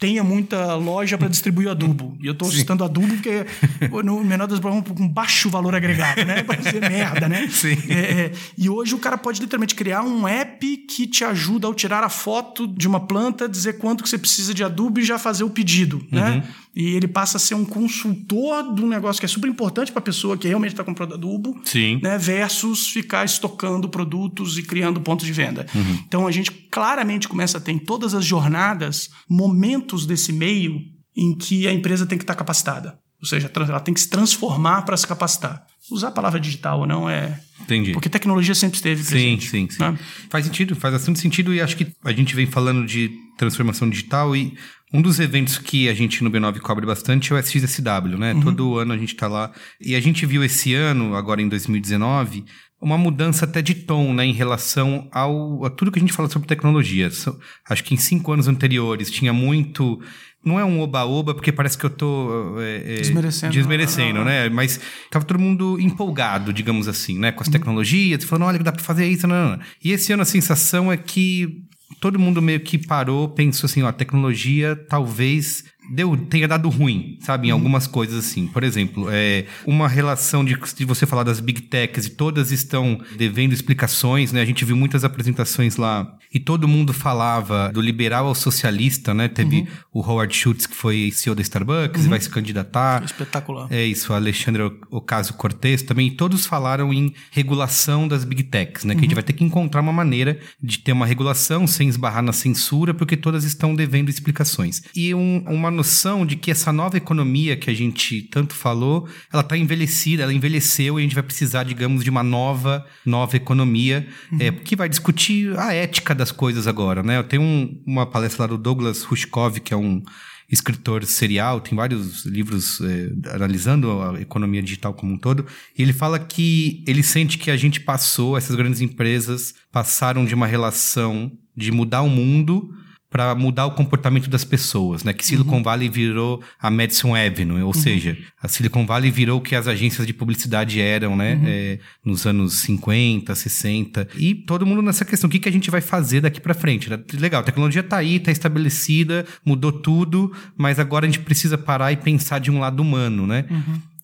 [SPEAKER 3] tenha muita loja para distribuir adubo. E eu estou citando adubo porque, no menor das provas, com baixo valor agregado, né? Pode ser merda, né?
[SPEAKER 2] Sim.
[SPEAKER 3] É, é, e hoje o cara pode literalmente criar um app que te ajuda ao tirar a foto de uma planta, dizer quanto que você precisa de adubo e já fazer o pedido, né?
[SPEAKER 2] Uhum.
[SPEAKER 3] E ele passa a ser um consultor de um negócio que é super importante para a pessoa que realmente está comprando adubo,
[SPEAKER 2] Sim.
[SPEAKER 3] né? Versus ficar estocando produtos e criando pontos de venda.
[SPEAKER 2] Uhum.
[SPEAKER 3] Então a gente claramente começa a ter em todas as jornadas momentos desse meio em que a empresa tem que estar capacitada. Ou seja, ela tem que se transformar para se capacitar. Usar a palavra digital ou não é.
[SPEAKER 2] Entendi.
[SPEAKER 3] Porque tecnologia sempre esteve
[SPEAKER 2] Sim,
[SPEAKER 3] presente.
[SPEAKER 2] sim, sim.
[SPEAKER 3] né?
[SPEAKER 2] Faz sentido, faz bastante sentido e acho que a gente vem falando de transformação digital e um dos eventos que a gente no B9 cobre bastante é o SXSW, né?
[SPEAKER 3] Uhum.
[SPEAKER 2] Todo ano a gente tá lá. E a gente viu esse ano, agora em 2019, uma mudança até de tom, né? Em relação ao, a tudo que a gente fala sobre tecnologia. So- acho que em cinco anos anteriores tinha muito... Não é um oba-oba, porque parece que eu tô... é, é,
[SPEAKER 3] Desmerecendo.
[SPEAKER 2] Desmerecendo,
[SPEAKER 3] não.
[SPEAKER 2] né? Mas tava todo mundo empolgado, digamos assim, né? Com as tecnologias, falando, olha, dá pra fazer isso, não, não, não. E esse ano a sensação é que todo mundo meio que parou, pensou assim, ó, a tecnologia talvez deu, tenha dado ruim, sabe? Em algumas coisas assim. Por exemplo, é, uma relação de, de você falar das big techs e todas estão devendo explicações, né? A gente viu muitas apresentações lá e todo mundo falava do liberal ao socialista, né? Teve o Howard Schultz, que foi CEO da Starbucks e vai se candidatar.
[SPEAKER 3] Espetacular.
[SPEAKER 2] É isso, Alexandre Ocasio-Cortez também, e todos falaram em regulação das big techs, né? Que a gente vai ter que encontrar uma maneira de ter uma regulação sem esbarrar na censura, porque todas estão devendo explicações. E um- uma noção de que essa nova economia que a gente tanto falou, ela está envelhecida, ela envelheceu e a gente vai precisar, digamos, de uma nova, nova economia uhum. é, que vai discutir a ética das coisas agora, né? Eu tenho um, uma palestra lá do Douglas Rushkov, que é um escritor serial, tem vários livros é, analisando a economia digital como um todo, e ele fala que ele sente que a gente passou, essas grandes empresas passaram de uma relação de mudar o mundo para mudar o comportamento das pessoas, né? Que Silicon uhum. Valley virou a Madison Avenue, ou uhum. seja, a Silicon Valley virou o que as agências de publicidade eram, né? Uhum. É, nos anos 50, 60. E todo mundo nessa questão, o que, que a gente vai fazer daqui para frente? Né? Legal, a tecnologia tá aí, tá estabelecida, mudou tudo, mas agora a gente precisa parar e pensar de um lado humano, né?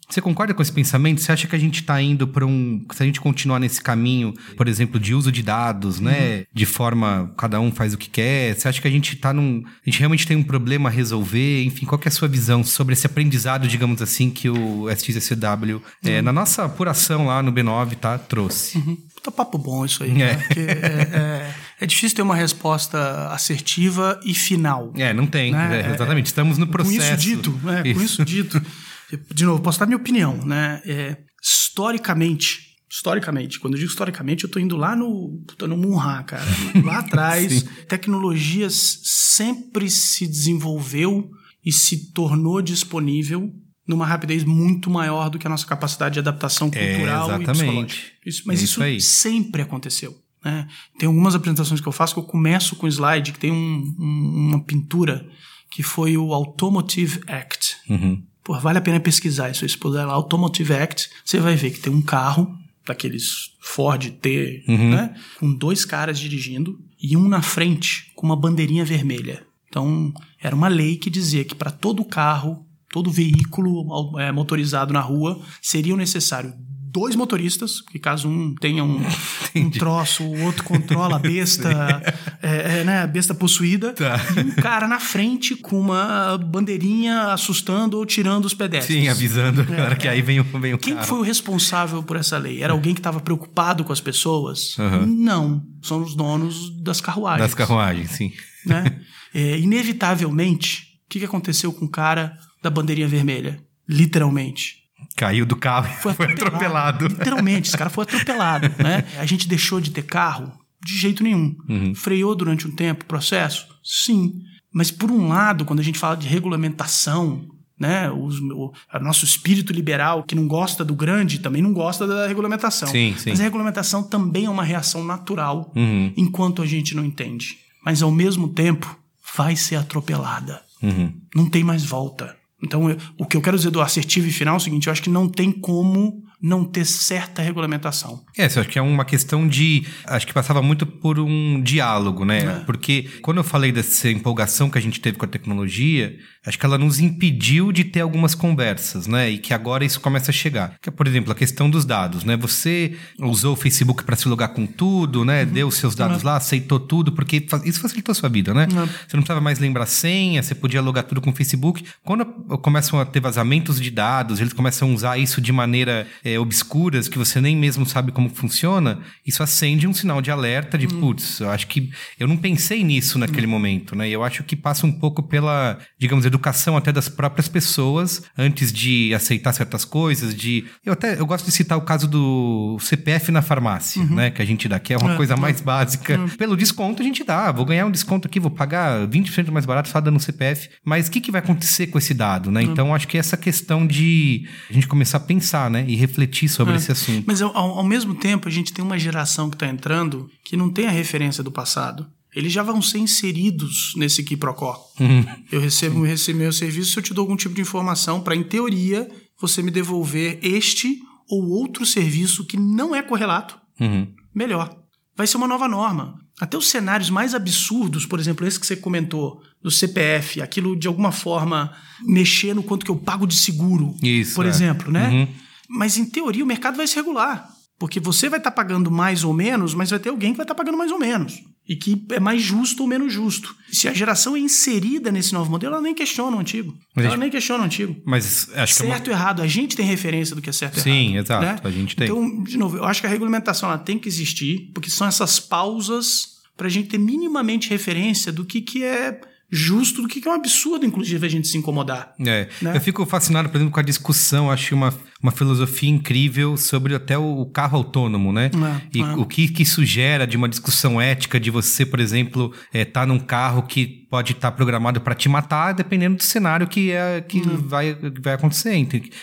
[SPEAKER 2] Você concorda com esse pensamento? Você acha que a gente está indo para um. Se a gente continuar nesse caminho, por exemplo, de uso de dados, né? Uhum. De forma. Cada um faz o que quer. Você acha que a gente está num. A gente realmente tem um problema a resolver? Enfim, qual é a sua visão sobre esse aprendizado, digamos assim, que o SXSW, uhum. é, na nossa apuração lá no B9, tá? Trouxe?
[SPEAKER 3] Uhum. Tá papo bom isso aí, é. Né? é, é, é, difícil ter uma resposta assertiva e final.
[SPEAKER 2] É, não tem. Né? É, exatamente. Estamos no processo.
[SPEAKER 3] Com isso dito, né? Com isso dito. De novo, posso dar minha opinião, né? É, historicamente, historicamente, quando eu digo historicamente, eu tô indo lá no, no Munha, cara. Lá atrás, tecnologias sempre se desenvolveu e se tornou disponível numa rapidez muito maior do que a nossa capacidade de adaptação é, cultural é, e psicológica. Isso, mas é isso, isso sempre aconteceu. Né? Tem algumas apresentações que eu faço que eu começo com um slide que tem um, um, uma pintura que foi o Automotive Act. Uhum. Pô, vale a pena pesquisar isso. Se puder lá, Automotive Act, você vai ver que tem um carro, daqueles Ford T, uhum. né? Com dois caras dirigindo e um na frente com uma bandeirinha vermelha. Então, era uma lei que dizia que para todo carro, todo veículo é, motorizado na rua, seriam necessários dois motoristas, que caso um tenha um, um troço, o outro controla a besta, é, é, né, a besta possuída, tá. e um cara na frente com uma bandeirinha assustando ou tirando os pedestres.
[SPEAKER 2] Sim, avisando é, que aí vem o, vem o
[SPEAKER 3] Quem
[SPEAKER 2] carro.
[SPEAKER 3] foi o responsável por essa lei? Era alguém que estava preocupado com as pessoas? Uhum. Não, são os donos das carruagens.
[SPEAKER 2] Das carruagens, sim.
[SPEAKER 3] Né? É, inevitavelmente, o que, que aconteceu com o cara da bandeirinha vermelha? Literalmente
[SPEAKER 2] Caiu do carro foi, foi atropelado.
[SPEAKER 3] Literalmente, esse cara foi atropelado, né? A gente deixou de ter carro? De jeito nenhum. Uhum. Freou durante um tempo o processo? Sim. Mas por um lado, quando a gente fala de regulamentação, né? Os, o, o, nosso espírito liberal, que não gosta do grande, também não gosta da regulamentação.
[SPEAKER 2] Sim, sim.
[SPEAKER 3] Mas a regulamentação também é uma reação natural, uhum. enquanto a gente não entende. Mas ao mesmo tempo, vai ser atropelada. Uhum. Não tem mais volta. Então, eu, o que eu quero dizer do assertivo e final é o seguinte: eu acho que não tem como não ter certa regulamentação.
[SPEAKER 2] É, eu acho que é uma questão de. Acho que passava muito por um diálogo, né? É. Porque quando eu falei dessa empolgação que a gente teve com a tecnologia, acho que ela nos impediu de ter algumas conversas, né? E que agora isso começa a chegar. Que é, por exemplo, a questão dos dados, né? Você usou o Facebook para se logar com tudo, né? Uhum. Deu seus dados uhum. lá, aceitou tudo, porque isso facilitou a sua vida, né? Uhum. Você não precisava mais lembrar senha, você podia logar tudo com o Facebook. Quando começam a ter vazamentos de dados, eles começam a usar isso de maneira é, obscuras, que você nem mesmo sabe como funciona, isso acende um sinal de alerta de, hum. putz, eu acho que eu não pensei nisso naquele hum. momento, né? E eu acho que passa um pouco pela, digamos, educação até das próprias pessoas antes de aceitar certas coisas, de eu até eu gosto de citar o caso do CPF na farmácia, uhum. né, que a gente dá, que é uma é, coisa é. mais básica. Uhum. Pelo desconto a gente dá, vou ganhar um desconto aqui, vou pagar 20% mais barato só dando CPF, mas o que, que vai acontecer com esse dado, né? Uhum. Então acho que essa questão de a gente começar a pensar, né, e refletir sobre é. esse assunto.
[SPEAKER 3] Mas ao, ao mesmo tempo a gente tem uma geração que está entrando que não tem a referência do passado eles já vão ser inseridos nesse quiprocó. Uhum. Eu recebo, recebo meu serviço se eu te dou algum tipo de informação para, em teoria, você me devolver este ou outro serviço que não é correlato, uhum. melhor. Vai ser uma nova norma. Até os cenários mais absurdos, por exemplo, esse que você comentou, do CPF, aquilo de alguma forma mexer no quanto que eu pago de seguro, Isso, por é. exemplo, né? Uhum. Mas em teoria o mercado vai se regular. Porque você vai estar tá pagando mais ou menos, mas vai ter alguém que vai estar tá pagando mais ou menos. E que é mais justo ou menos justo. Se a geração é inserida nesse novo modelo, ela nem questiona o antigo. Mas ela nem questiona o antigo.
[SPEAKER 2] Mas acho
[SPEAKER 3] certo
[SPEAKER 2] que.
[SPEAKER 3] Certo e uma... errado. A gente tem referência do que é certo e
[SPEAKER 2] Sim,
[SPEAKER 3] errado.
[SPEAKER 2] Sim, exato. Né? A gente tem.
[SPEAKER 3] Então, de novo, eu acho que a regulamentação ela tem que existir, porque são essas pausas para a gente ter minimamente referência do que, que é justo do que é um absurdo, inclusive, a gente se incomodar.
[SPEAKER 2] É.
[SPEAKER 3] Né?
[SPEAKER 2] Eu fico fascinado, por exemplo, com a discussão, acho uma, uma filosofia incrível sobre até o carro autônomo, né?
[SPEAKER 3] É,
[SPEAKER 2] e
[SPEAKER 3] é.
[SPEAKER 2] o que, que isso gera de uma discussão ética de você, por exemplo, estar tá num carro que pode estar tá programado para te matar, dependendo do cenário que, é, que vai, que vai acontecer,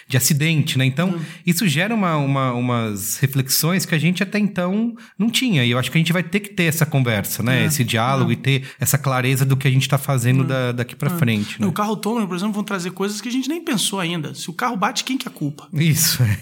[SPEAKER 2] de acidente, né? Então, isso gera uma, uma- umas reflexões que a gente até então não tinha. E eu acho que a gente vai ter que ter essa conversa, né? Esse diálogo e ter essa clareza do que a gente está fazendo da- daqui para frente, né?
[SPEAKER 3] No carro autônomo, por exemplo, vão trazer coisas que a gente nem pensou ainda. Se o carro bate, quem que é a culpa?
[SPEAKER 2] Isso,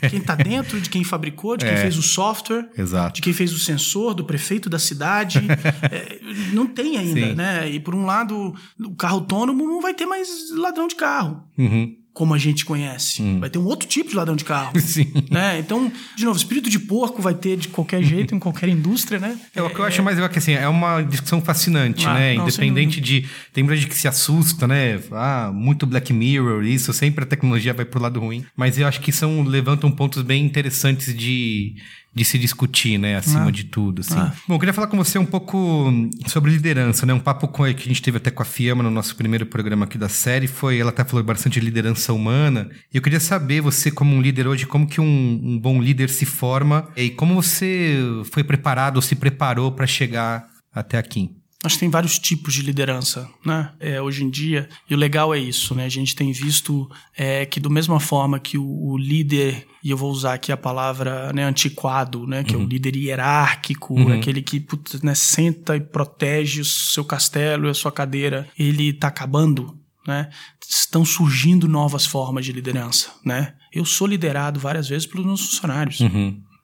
[SPEAKER 2] é.
[SPEAKER 3] Quem tá dentro, de quem fabricou, de quem fez o software,
[SPEAKER 2] Exato.
[SPEAKER 3] de quem fez o sensor, do prefeito da cidade. É, não tem ainda,
[SPEAKER 2] Sim.
[SPEAKER 3] né? E por um lado, o carro autônomo não vai ter mais ladrão de carro,
[SPEAKER 2] Uhum.
[SPEAKER 3] Como a gente conhece. Vai ter um outro tipo de ladrão de carro.
[SPEAKER 2] Sim.
[SPEAKER 3] né? Então, de novo, espírito de porco vai ter de qualquer jeito, em qualquer indústria, né?
[SPEAKER 2] É, o que eu acho mais legal é que assim, é uma discussão fascinante,
[SPEAKER 3] Ah,
[SPEAKER 2] né?
[SPEAKER 3] não,
[SPEAKER 2] Independente de. Tem muita gente que se assusta, né? Ah, muito Black Mirror, isso, sempre a tecnologia vai pro lado ruim. Mas eu acho que são, levantam pontos bem interessantes de, de se discutir, né? Acima
[SPEAKER 3] Ah.
[SPEAKER 2] de tudo. Assim.
[SPEAKER 3] Ah.
[SPEAKER 2] Bom, eu queria falar com você um pouco sobre liderança, né? Um papo com, que a gente teve até com a Fiamma no nosso primeiro programa aqui da série foi. Ela até falou bastante de liderança humana. E eu queria saber, você, como um líder hoje, como que um, um bom líder se forma e como você foi preparado ou se preparou para chegar até aqui.
[SPEAKER 3] Acho que tem vários tipos de liderança, né? É, hoje em dia. E o legal é isso, né? A gente tem visto é, que, do mesma forma que o, o líder, e eu vou usar aqui a palavra né, antiquado, né? Que é o líder hierárquico, aquele que putz, né, senta e protege o seu castelo e a sua cadeira, ele tá acabando. Né? Estão surgindo novas formas de liderança. Né? Eu sou liderado várias vezes pelos meus funcionários.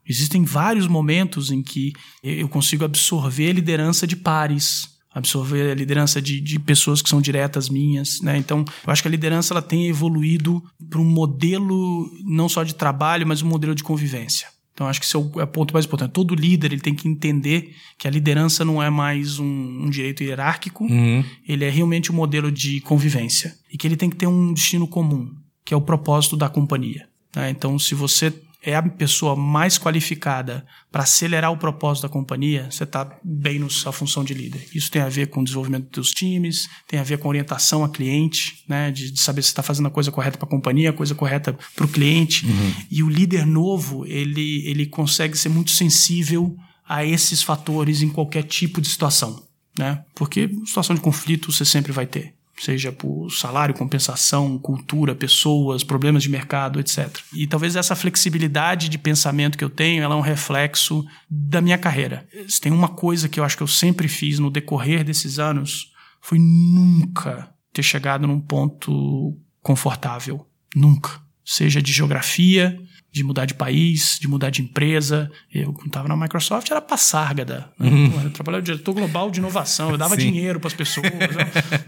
[SPEAKER 3] Existem vários momentos em que eu consigo absorver a liderança de pares, absorver a liderança de, de pessoas que são diretas minhas, né? Então, eu acho que a liderança ela tem evoluído para um modelo não só de trabalho, mas um modelo de convivência. Então, acho que esse é o, é o ponto mais importante. Todo líder ele tem que entender que a liderança não é mais um, um direito hierárquico,
[SPEAKER 2] Uhum.
[SPEAKER 3] ele é realmente um modelo de convivência e que ele tem que ter um destino comum, que é o propósito da companhia. né? Então, se você é a pessoa mais qualificada para acelerar o propósito da companhia, você está bem na sua função de líder. Isso tem a ver com o desenvolvimento dos times, tem a ver com orientação a cliente, né, de, de saber se está fazendo a coisa correta para a companhia, a coisa correta para o cliente. E o líder novo, ele, ele consegue ser muito sensível a esses fatores em qualquer tipo de situação. Né? Porque situação de conflito você sempre vai ter seja por salário, compensação, cultura, pessoas, problemas de mercado, etc. E talvez essa flexibilidade de pensamento que eu tenho, ela é um reflexo da minha carreira. Se tem uma coisa que eu acho que eu sempre fiz no decorrer desses anos, foi nunca ter chegado num ponto confortável. Nunca. Seja de geografia, de mudar de país, de mudar de empresa. Eu, quando estava na Microsoft, era passárgada. Né? Pô, Eu trabalhava diretor global de inovação, eu dava
[SPEAKER 2] Sim.
[SPEAKER 3] dinheiro para as pessoas.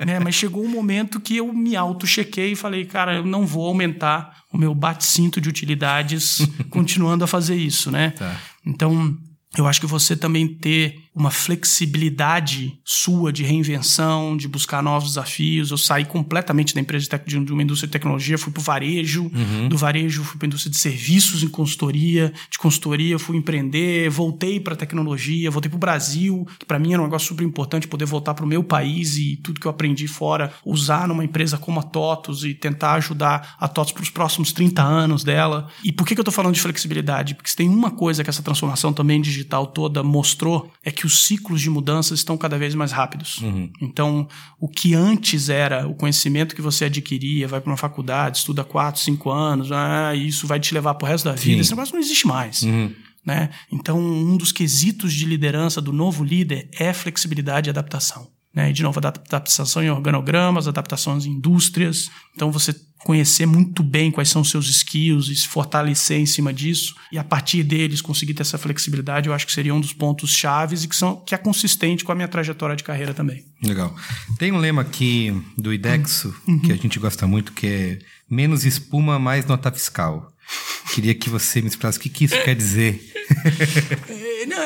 [SPEAKER 3] né? Mas chegou um momento que eu me auto-chequei e falei, cara, eu não vou aumentar o meu bate-cinto de utilidades continuando a fazer isso, né?
[SPEAKER 2] Tá.
[SPEAKER 3] Então, eu acho que você também ter uma flexibilidade sua de reinvenção, de buscar novos desafios. Eu saí completamente da empresa de, tec- de uma indústria de tecnologia, fui para o varejo, do varejo fui para a indústria de serviços em consultoria, de consultoria fui empreender, voltei para a tecnologia, voltei para o Brasil, que para mim era um negócio super importante poder voltar para o meu país e tudo que eu aprendi fora, usar numa empresa como a TOTUS e tentar ajudar a TOTUS para os próximos 30 anos dela. E por que, que eu estou falando de flexibilidade? Porque se tem uma coisa que essa transformação também digital toda mostrou, é que os ciclos de mudanças estão cada vez mais rápidos. Então, o que antes era o conhecimento que você adquiria, vai para uma faculdade, estuda 4, 5 anos, ah, isso vai te levar para o resto da vida,
[SPEAKER 2] Sim.
[SPEAKER 3] esse negócio não existe mais. Né? Então, um dos quesitos de liderança do novo líder é flexibilidade e adaptação. Né? E, de novo, adap- adaptação em organogramas, adaptações em indústrias. Então, você conhecer muito bem quais são os seus skills e se fortalecer em cima disso e a partir deles conseguir ter essa flexibilidade, eu acho que seria um dos pontos chaves e que, são, que é consistente com a minha trajetória de carreira também.
[SPEAKER 2] Legal. Tem um lema aqui do IDEXO
[SPEAKER 3] Uhum.
[SPEAKER 2] que a gente gosta muito, que é menos espuma, mais nota fiscal. Queria que você me explicasse o que, que isso quer dizer.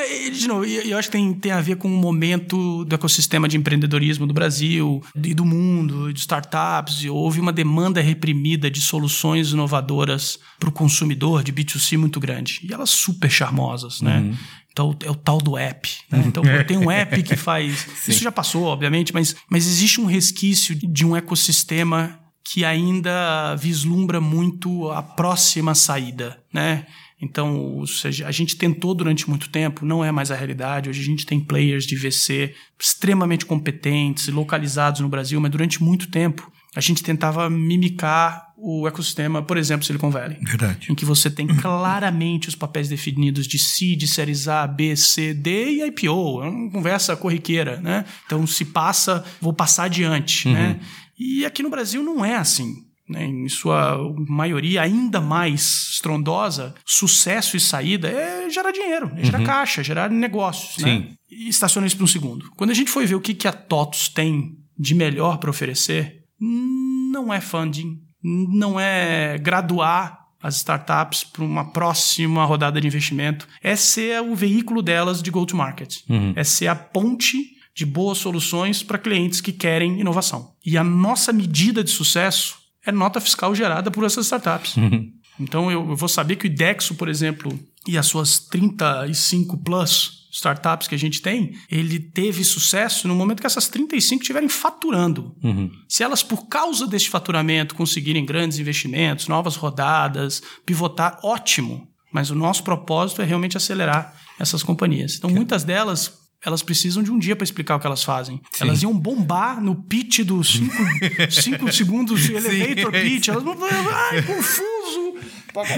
[SPEAKER 3] E, de novo, eu acho que tem, tem a ver com o momento do ecossistema de empreendedorismo do Brasil e do mundo, de startups. Houve uma demanda reprimida de soluções inovadoras para o consumidor de B2C muito grande. E elas super charmosas, né? Uhum. Então, é o tal do app. Né? Então, tem um app que faz. Isso já passou, obviamente, mas, mas existe um resquício de um ecossistema que ainda vislumbra muito a próxima saída, né? Então, a gente tentou durante muito tempo, não é mais a realidade. Hoje a gente tem players de VC extremamente competentes, localizados no Brasil, mas durante muito tempo a gente tentava mimicar o ecossistema, por exemplo, Silicon Valley.
[SPEAKER 2] Verdade.
[SPEAKER 3] Em que você tem claramente os papéis definidos de seed, séries A, B, C, D e IPO. É uma conversa corriqueira, né? Então, se passa, vou passar adiante, né? uhum. né? E aqui no Brasil não é assim. Né? Em sua maioria ainda mais estrondosa, sucesso e saída é gerar dinheiro, é gerar uhum. caixa, gerar negócios. Né? Sim. Né? E estaciona isso por um segundo. Quando a gente foi ver o que, que a TOTUS tem de melhor para oferecer, não é funding, não é graduar as startups para uma próxima rodada de investimento, é ser o veículo delas de go-to-market, uhum. é ser a ponte de boas soluções para clientes que querem inovação. E a nossa medida de sucesso é nota fiscal gerada por essas startups. Uhum. Então eu, vou saber que o IDEXO, por exemplo, e as suas 35 plus startups que a gente tem, ele teve sucesso no momento que essas 35 estiverem faturando. Uhum. Se elas, por causa desse faturamento, conseguirem grandes investimentos, novas rodadas, pivotar, ótimo. Mas o nosso propósito é realmente acelerar essas companhias. Então, muitas delas elas precisam de um dia para explicar o que elas fazem. Sim. Elas iam bombar no pitch dos 5 segundos de elevator Sim, pitch. Elas vão. Ai, confuso!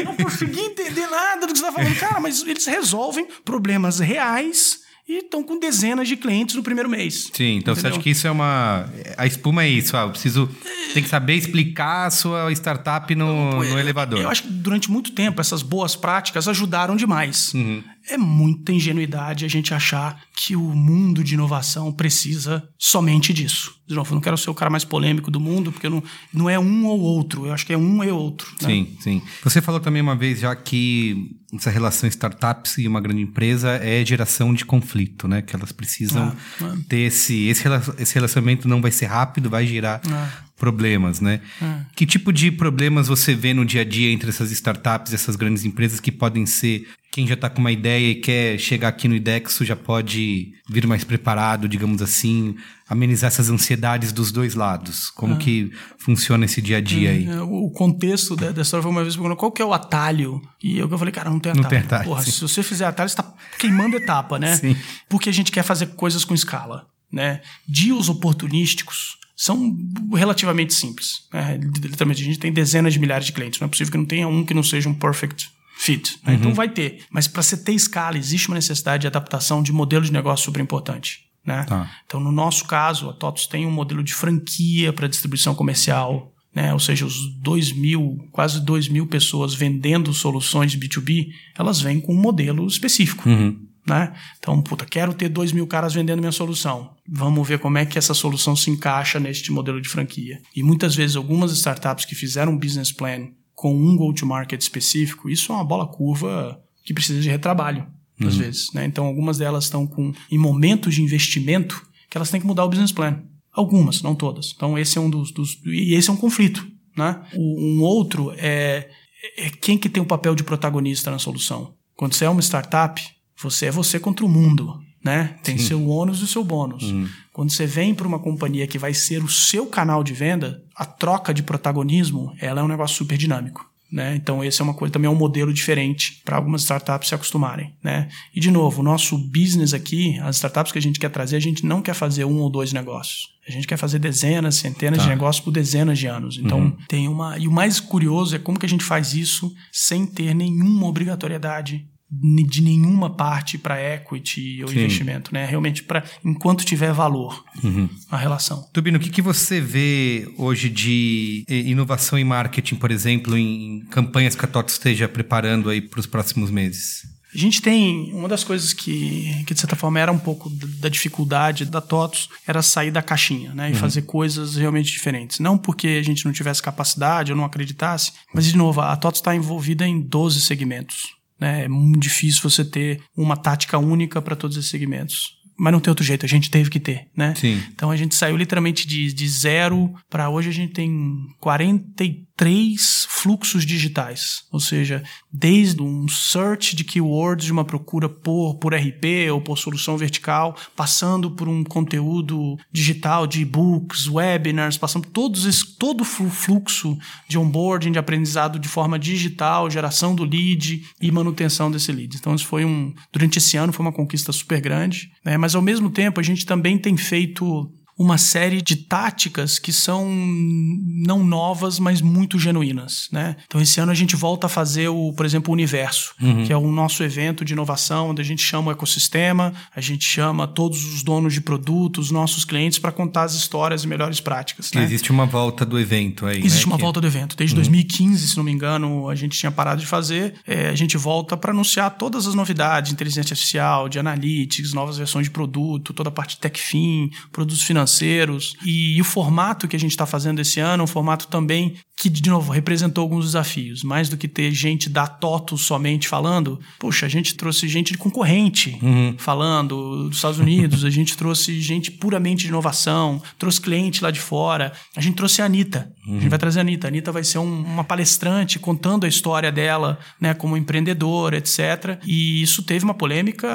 [SPEAKER 3] Não consegui entender nada do que você está falando. Cara, mas eles resolvem problemas reais e estão com dezenas de clientes no primeiro mês.
[SPEAKER 2] Sim, então entendeu? você acha que isso é uma. A espuma é isso, ah, eu preciso. Tem que saber explicar a sua startup no, no elevador.
[SPEAKER 3] Eu acho que durante muito tempo essas boas práticas ajudaram demais. Uhum é muita ingenuidade a gente achar que o mundo de inovação precisa somente disso. De novo, eu não quero ser o cara mais polêmico do mundo, porque não, não é um ou outro, eu acho que é um e outro.
[SPEAKER 2] Né? Sim, sim. Você falou também uma vez já que essa relação startups e uma grande empresa é geração de conflito, né? Que elas precisam ah, ah. ter esse, esse, esse relacionamento não vai ser rápido, vai gerar ah. Problemas, né? Ah. Que tipo de problemas você vê no dia a dia entre essas startups e essas grandes empresas que podem ser quem já está com uma ideia e quer chegar aqui no IDEXO já pode vir mais preparado, digamos assim, amenizar essas ansiedades dos dois lados. Como é. que funciona esse dia a dia aí?
[SPEAKER 3] É, o contexto da, história foi uma vez perguntando qual que é o atalho. E eu, eu falei, cara, não tem atalho. Não tem atalho. Porra, se você fizer atalho, você está queimando etapa, né? Sim. Porque a gente quer fazer coisas com escala. Né? Dias oportunísticos são relativamente simples. Né? Literalmente, a gente tem dezenas de milhares de clientes. Não é possível que não tenha um que não seja um perfect fit. Né? Uhum. Então vai ter. Mas para você ter escala, existe uma necessidade de adaptação de modelo de negócio super importante. Né? Tá. Então, no nosso caso, a TOTOS tem um modelo de franquia para distribuição comercial. Né? Ou seja, os 2 mil, quase 2 mil pessoas vendendo soluções B2B, elas vêm com um modelo específico. Uhum. Né? Então, puta, quero ter 2 mil caras vendendo minha solução. Vamos ver como é que essa solução se encaixa neste modelo de franquia. E muitas vezes, algumas startups que fizeram um business plan com um go-to-market específico, isso é uma bola curva que precisa de retrabalho, às uhum. vezes. Né? Então, algumas delas estão com, em momentos de investimento que elas têm que mudar o business plan. Algumas, não todas. Então, esse é um dos. dos e esse é um conflito. Né? O, um outro é, é quem que tem o papel de protagonista na solução. Quando você é uma startup, você é você contra o mundo. Né? Tem Sim. seu ônus e seu bônus. Uhum. Quando você vem para uma companhia que vai ser o seu canal de venda, a troca de protagonismo, ela é um negócio super dinâmico. Né? Então, esse é uma coisa, também é um modelo diferente para algumas startups se acostumarem. Né? E, de novo, o nosso business aqui, as startups que a gente quer trazer, a gente não quer fazer um ou dois negócios. A gente quer fazer dezenas, centenas tá. de negócios por dezenas de anos. Então, uhum. tem uma. E o mais curioso é como que a gente faz isso sem ter nenhuma obrigatoriedade de nenhuma parte para equity ou Sim. investimento, né? Realmente para enquanto tiver valor uhum. a relação.
[SPEAKER 2] Tubino, o que, que você vê hoje de inovação em marketing, por exemplo, em campanhas que a TOTO esteja preparando aí para os próximos meses?
[SPEAKER 3] A gente tem uma das coisas que, que de certa forma era um pouco da dificuldade da TOTOS era sair da caixinha, né, e uhum. fazer coisas realmente diferentes. Não porque a gente não tivesse capacidade ou não acreditasse, mas de novo, a TOTOS está envolvida em 12 segmentos Né? É muito difícil você ter uma tática única para todos esses segmentos mas não tem outro jeito, a gente teve que ter, né?
[SPEAKER 2] Sim.
[SPEAKER 3] Então a gente saiu literalmente de, de zero para hoje a gente tem 43 fluxos digitais, ou seja, desde um search de keywords de uma procura por, por RP ou por solução vertical, passando por um conteúdo digital de e-books, webinars, passando todos esse, todo o fluxo de onboarding, de aprendizado de forma digital, geração do lead e manutenção desse lead. Então isso foi um durante esse ano foi uma conquista super grande, né? Mas ao mesmo tempo a gente também tem feito uma série de táticas que são não novas, mas muito genuínas, né? Então esse ano a gente volta a fazer o, por exemplo, o Universo, uhum. que é o nosso evento de inovação, onde a gente chama o ecossistema, a gente chama todos os donos de produtos, nossos clientes para contar as histórias e melhores práticas. Né?
[SPEAKER 2] Existe uma volta do evento aí.
[SPEAKER 3] Existe
[SPEAKER 2] né?
[SPEAKER 3] uma que... volta do evento. Desde uhum. 2015, se não me engano, a gente tinha parado de fazer. É, a gente volta para anunciar todas as novidades de inteligência artificial, de analytics, novas versões de produto, toda a parte de TechFin, produtos financeiros financeiros. E, e o formato que a gente está fazendo esse ano, um formato também que, de novo, representou alguns desafios. Mais do que ter gente da TOTO somente falando, poxa, a gente trouxe gente de concorrente uhum. falando dos Estados Unidos, a gente trouxe gente puramente de inovação, trouxe cliente lá de fora, a gente trouxe a Anitta. Uhum. A gente uhum. vai trazer a Anitta. A Anitta vai ser um, uma palestrante contando a história dela, né, como empreendedora, etc. E isso teve uma polêmica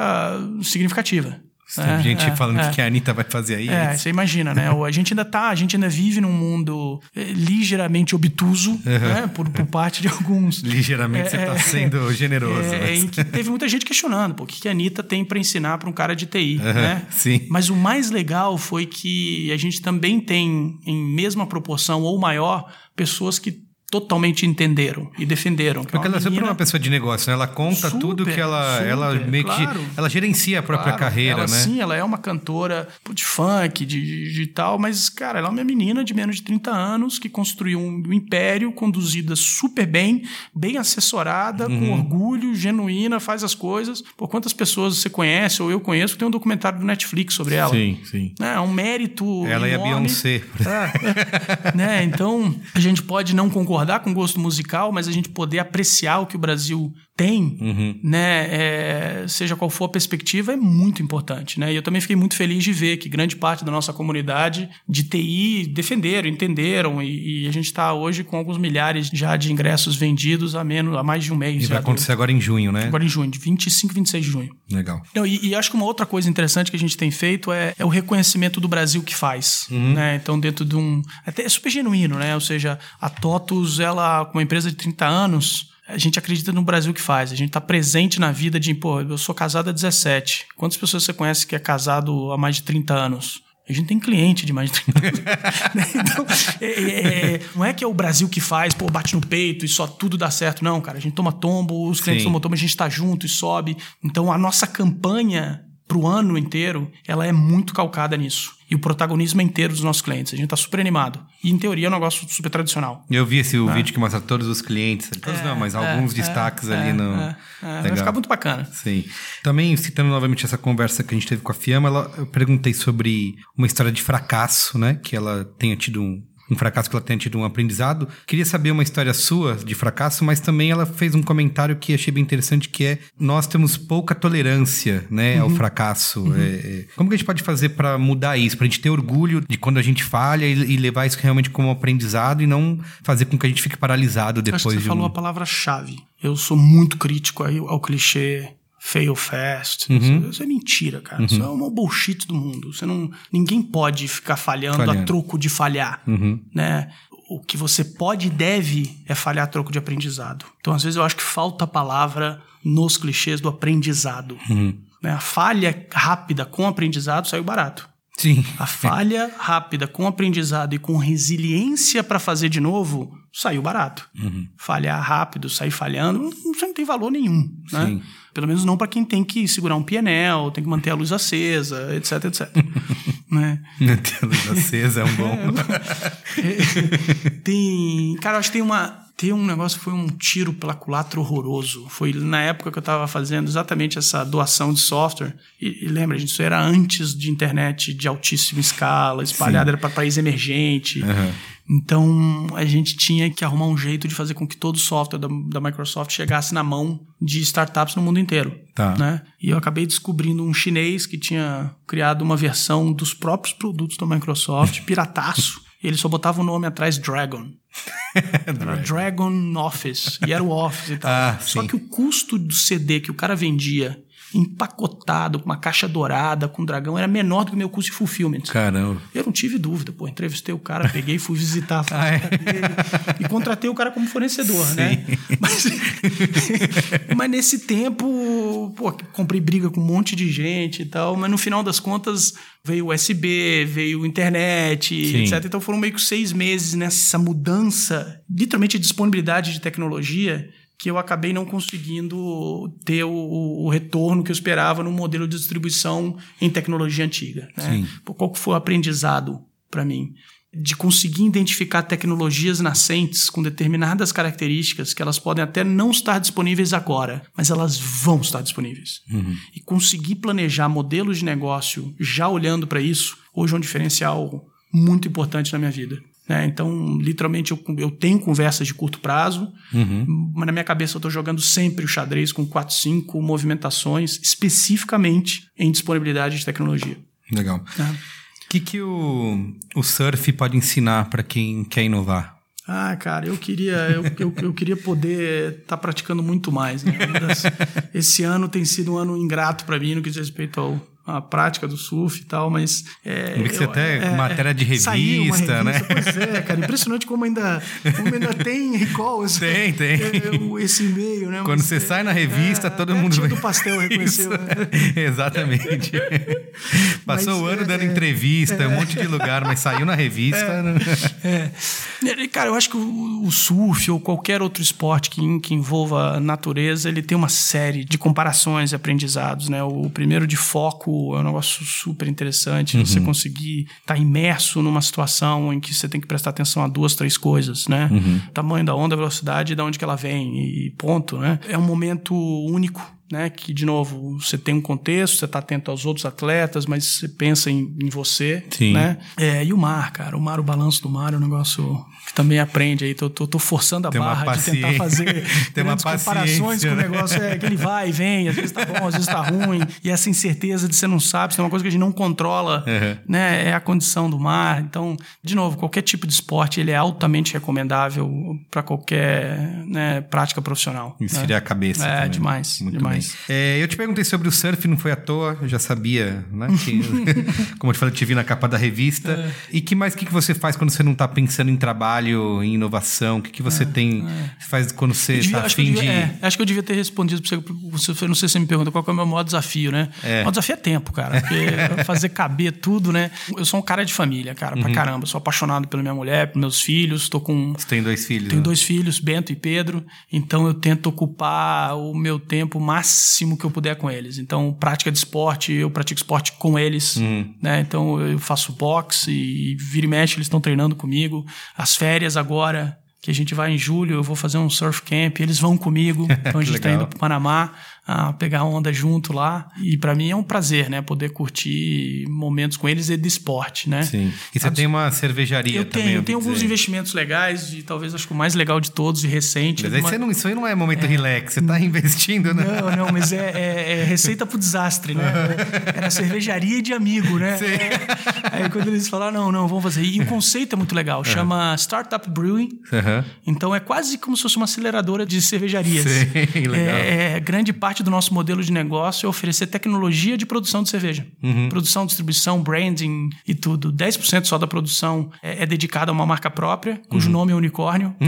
[SPEAKER 3] significativa.
[SPEAKER 2] Tem é, gente é, falando é. que a Anitta vai fazer aí.
[SPEAKER 3] É, você imagina, né? A gente ainda tá, a gente ainda vive num mundo eh, ligeiramente obtuso, uhum. né? Por, por parte de alguns.
[SPEAKER 2] ligeiramente é, você tá sendo generoso.
[SPEAKER 3] É, mas... em que teve muita gente questionando, pô, o que a Anitta tem para ensinar para um cara de TI,
[SPEAKER 2] uhum,
[SPEAKER 3] né?
[SPEAKER 2] Sim.
[SPEAKER 3] Mas o mais legal foi que a gente também tem, em mesma proporção ou maior, pessoas que totalmente entenderam e defenderam.
[SPEAKER 2] Porque ela é sempre uma pessoa de negócio, né? Ela conta super, tudo que ela, super, ela meio claro, que ela gerencia a própria claro, carreira,
[SPEAKER 3] ela,
[SPEAKER 2] né?
[SPEAKER 3] Sim, ela é uma cantora de funk, de, de, tal, mas cara, ela é uma menina de menos de 30 anos que construiu um, império conduzida super bem, bem assessorada, uhum. com orgulho, genuína, faz as coisas. Por quantas pessoas você conhece ou eu conheço, tem um documentário do Netflix sobre ela.
[SPEAKER 2] Sim, sim.
[SPEAKER 3] É um mérito
[SPEAKER 2] Ela
[SPEAKER 3] enorme.
[SPEAKER 2] e a Beyoncé.
[SPEAKER 3] É, né? Então, a gente pode não concordar concordar com gosto musical, mas a gente poder apreciar o que o Brasil tem, uhum. né, é, seja qual for a perspectiva, é muito importante, né? E eu também fiquei muito feliz de ver que grande parte da nossa comunidade de TI defenderam, entenderam, e, e a gente está hoje com alguns milhares já de ingressos vendidos a menos, a mais de um mês.
[SPEAKER 2] E vai acontecer agora em junho, né?
[SPEAKER 3] Agora em junho, de 25, 26 de junho.
[SPEAKER 2] Legal.
[SPEAKER 3] Então, e, e, acho que uma outra coisa interessante que a gente tem feito é, é o reconhecimento do Brasil que faz, uhum. né? Então, dentro de um... Até é super genuíno, né? Ou seja, a TOTUS, ela, com uma empresa de 30 anos a gente acredita no Brasil que faz. A gente está presente na vida de, pô, eu sou casado há 17. Quantas pessoas você conhece que é casado há mais de 30 anos? A gente tem cliente de mais de 30 anos. então, é, é, é, não é que é o Brasil que faz, pô, bate no peito e só tudo dá certo. Não, cara. A gente toma tombo, os clientes Sim. tomam tombo, a gente está junto e sobe. Então, a nossa campanha para o ano inteiro, ela é muito calcada nisso. E o protagonismo é inteiro dos nossos clientes. A gente está super animado. E, em teoria, é um negócio super tradicional.
[SPEAKER 2] Eu vi esse o é. vídeo que mostra todos os clientes. Todos é, não, mas é, alguns destaques
[SPEAKER 3] é,
[SPEAKER 2] ali no...
[SPEAKER 3] É, é. Vai ficar muito bacana.
[SPEAKER 2] Sim. Também, citando novamente essa conversa que a gente teve com a Fiamma, ela, eu perguntei sobre uma história de fracasso, né? Que ela tenha tido um, um fracasso que ela tenha tido um aprendizado. Queria saber uma história sua de fracasso, mas também ela fez um comentário que achei bem interessante, que é nós temos pouca tolerância, né, uhum. ao fracasso. Uhum. É, é, como que a gente pode fazer para mudar isso, para a gente ter orgulho de quando a gente falha e, e, levar isso realmente como aprendizado e não fazer com que a gente fique paralisado depois Acho que
[SPEAKER 3] você
[SPEAKER 2] de
[SPEAKER 3] falou a palavra-chave. Eu sou muito crítico ao clichê fail fast. Uhum. Isso, é mentira, cara. Uhum. Isso é uma bullshit do mundo. Você não, ninguém pode ficar falhando, falhando. a troco de falhar,
[SPEAKER 2] uhum.
[SPEAKER 3] né? O que você pode e deve é falhar a troco de aprendizado. Então, às vezes, eu acho que falta a palavra nos clichês do aprendizado.
[SPEAKER 2] Uhum.
[SPEAKER 3] Né? A falha rápida com aprendizado saiu barato.
[SPEAKER 2] Sim.
[SPEAKER 3] A falha rápida com aprendizado e com resiliência para fazer de novo saiu barato.
[SPEAKER 2] Uhum.
[SPEAKER 3] Falhar rápido, sair falhando, isso não tem valor nenhum. Né?
[SPEAKER 2] Sim.
[SPEAKER 3] Pelo menos não para quem tem que segurar um pianel, tem que manter a luz acesa, etc, etc. né?
[SPEAKER 2] Manter a luz acesa é um bom.
[SPEAKER 3] É, tem. Cara, acho que tem uma. Tem um negócio que foi um tiro pela culatra horroroso. Foi na época que eu estava fazendo exatamente essa doação de software. E, e lembra, gente, isso era antes de internet de altíssima escala, espalhada, era para país emergente.
[SPEAKER 2] Uhum.
[SPEAKER 3] Então a gente tinha que arrumar um jeito de fazer com que todo o software da, da Microsoft chegasse na mão de startups no mundo inteiro.
[SPEAKER 4] Tá.
[SPEAKER 3] Né? E eu acabei descobrindo um chinês que tinha criado uma versão dos próprios produtos da Microsoft, pirataço. E ele só botava o nome atrás Dragon. Era Dragon Office. E era o Office e tal.
[SPEAKER 4] Ah,
[SPEAKER 3] Só
[SPEAKER 4] sim.
[SPEAKER 3] que o custo do CD que o cara vendia empacotado, com uma caixa dourada, com dragão, era menor do que o meu custo de fulfillment.
[SPEAKER 4] Caramba.
[SPEAKER 3] Eu não tive dúvida, pô. Entrevistei o cara, peguei, fui visitar a fábrica dele e contratei o cara como fornecedor, né? Mas, mas nesse tempo, pô, comprei briga com um monte de gente e tal, mas no final das contas veio USB, veio internet,
[SPEAKER 4] Sim.
[SPEAKER 3] etc. Então foram meio que seis meses nessa mudança, literalmente de disponibilidade de tecnologia, que eu acabei não conseguindo ter o, o retorno que eu esperava no modelo de distribuição em tecnologia antiga. Né? Pô, Qual que foi o aprendizado para mim? De conseguir identificar tecnologias nascentes com determinadas características que elas podem até não estar disponíveis agora, mas elas vão estar disponíveis. E conseguir planejar modelos de negócio já olhando para isso, hoje é um diferencial muito importante na minha vida. Né? Então, literalmente, eu, eu tenho conversas de curto prazo, mas na minha cabeça eu estou jogando sempre o xadrez com 4, 5 movimentações, especificamente em disponibilidade de tecnologia.
[SPEAKER 4] Legal.
[SPEAKER 3] né?
[SPEAKER 4] O que, que o, o surf pode ensinar para quem quer inovar?
[SPEAKER 3] Ah, cara, eu queria, eu, eu, eu queria poder estar praticando muito mais. Né? Esse ano tem sido um ano ingrato para mim no que diz respeito ao à prática do surf e tal, mas é,
[SPEAKER 4] Eu vi que você
[SPEAKER 3] eu-
[SPEAKER 4] até matéria de
[SPEAKER 3] uma
[SPEAKER 4] revista, né?
[SPEAKER 3] Pois é, cara, impressionante como ainda, como ainda tem recalls.
[SPEAKER 4] Tem, tem.
[SPEAKER 3] é, o- esse e-mail, né?
[SPEAKER 4] Quando
[SPEAKER 3] Mas,
[SPEAKER 4] você
[SPEAKER 3] é,
[SPEAKER 4] sai na revista,
[SPEAKER 3] é,
[SPEAKER 4] todo
[SPEAKER 3] a
[SPEAKER 4] mundo vê.
[SPEAKER 3] do pastel reconheceu. Né?
[SPEAKER 4] Exatamente. Passou
[SPEAKER 3] Mas,
[SPEAKER 4] o ano
[SPEAKER 3] é,
[SPEAKER 4] dando
[SPEAKER 3] é,
[SPEAKER 4] entrevista, um monte de lugar, mas saiu na revista. né?
[SPEAKER 3] É. E, Cara, eu acho que o, o surf ou qualquer outro esporte que, que envolva a natureza, ele tem uma série de comparações e aprendizados, né? O primeiro de foco é um negócio super interessante, você conseguir estar imerso numa situação em que você tem que prestar atenção a duas, três coisas, né? O tamanho da onda, velocidade e de onde que ela vem e ponto, né? É um momento único né? Que, de novo, você tem um contexto, você está atento aos outros atletas, mas você pensa em, em você,
[SPEAKER 4] Sim.
[SPEAKER 3] né? É, e o mar, cara, o mar, o balanço do mar é um negócio que também aprende aí. Tô, tô, tô forçando a
[SPEAKER 4] Tem
[SPEAKER 3] barra de tentar fazer
[SPEAKER 4] Tem uma
[SPEAKER 3] grandes comparações com o
[SPEAKER 4] né?
[SPEAKER 3] negócio. É que ele vai e vem, às vezes tá bom, às vezes tá ruim. E essa incerteza de você não sabe, se tem uma coisa que a gente não controla,
[SPEAKER 4] Uhum.
[SPEAKER 3] né? É a condição do mar. Então, de novo, qualquer tipo de esporte, ele é altamente recomendável para qualquer né, prática profissional. né?
[SPEAKER 4] Esfriar a cabeça.
[SPEAKER 3] É,
[SPEAKER 4] também.
[SPEAKER 3] demais,
[SPEAKER 4] Muito
[SPEAKER 3] demais.
[SPEAKER 4] bem. É, eu te perguntei sobre o surf, não foi à toa, eu já sabia, né? Que, como eu te falei, eu te vi na capa da revista.
[SPEAKER 3] É.
[SPEAKER 4] E que mais que, que você faz quando você não está pensando em trabalho, em inovação? O que, que você tem faz quando você
[SPEAKER 3] É,
[SPEAKER 4] está afim
[SPEAKER 3] devia,
[SPEAKER 4] de.
[SPEAKER 3] é, acho que eu devia ter respondido pra você. você- Não sei se você me pergunta qual é o meu maior desafio, né?
[SPEAKER 4] É.
[SPEAKER 3] O maior desafio é tempo, cara. Porque fazer caber tudo, né? Eu sou um cara de família, cara,
[SPEAKER 4] Uhum.
[SPEAKER 3] pra caramba. Sou apaixonado pela minha mulher, pelos meus filhos. Tô com.
[SPEAKER 4] Você tem dois filhos.
[SPEAKER 3] Tenho
[SPEAKER 4] né?
[SPEAKER 3] dois filhos, Bento e Pedro, então eu tento ocupar o meu tempo máximo que eu puder com eles. Então, prática de esporte, eu pratico esporte com eles,
[SPEAKER 4] Uhum.
[SPEAKER 3] né? Então eu faço boxe e vira e mexe, eles estão treinando comigo. As férias agora, que a gente vai em julho, eu vou fazer um surf camp, eles vão comigo. Então a gente está indo para Panamá a pegar onda junto lá. E para mim é um prazer, né? Poder curtir momentos com eles e de esporte, né?
[SPEAKER 4] Sim. E você tem uma cervejaria
[SPEAKER 3] eu
[SPEAKER 4] também.
[SPEAKER 3] tenho, eu tenho alguns
[SPEAKER 4] dizer.
[SPEAKER 3] investimentos legais, e talvez acho que o mais legal de todos e recente.
[SPEAKER 4] Mas aí
[SPEAKER 3] Uma-
[SPEAKER 4] você não, isso aí não é momento relax, você está investindo, né?
[SPEAKER 3] Não, não, mas é, é- é receita pro desastre, né? Era cervejaria de amigo, né? É. Aí quando eles falaram, não, não, vamos fazer. E o conceito é muito legal, chama Startup Brewing.
[SPEAKER 4] Aham.
[SPEAKER 3] Então é quase como se fosse uma aceleradora de cervejarias.
[SPEAKER 4] Sim, legal.
[SPEAKER 3] É, é, grande parte do nosso modelo de negócio é oferecer tecnologia de produção de cerveja.
[SPEAKER 4] Uhum.
[SPEAKER 3] Produção, distribuição, branding e tudo. 10% só da produção é, é dedicada a uma marca própria, cujo
[SPEAKER 4] Uhum.
[SPEAKER 3] nome é unicórnio.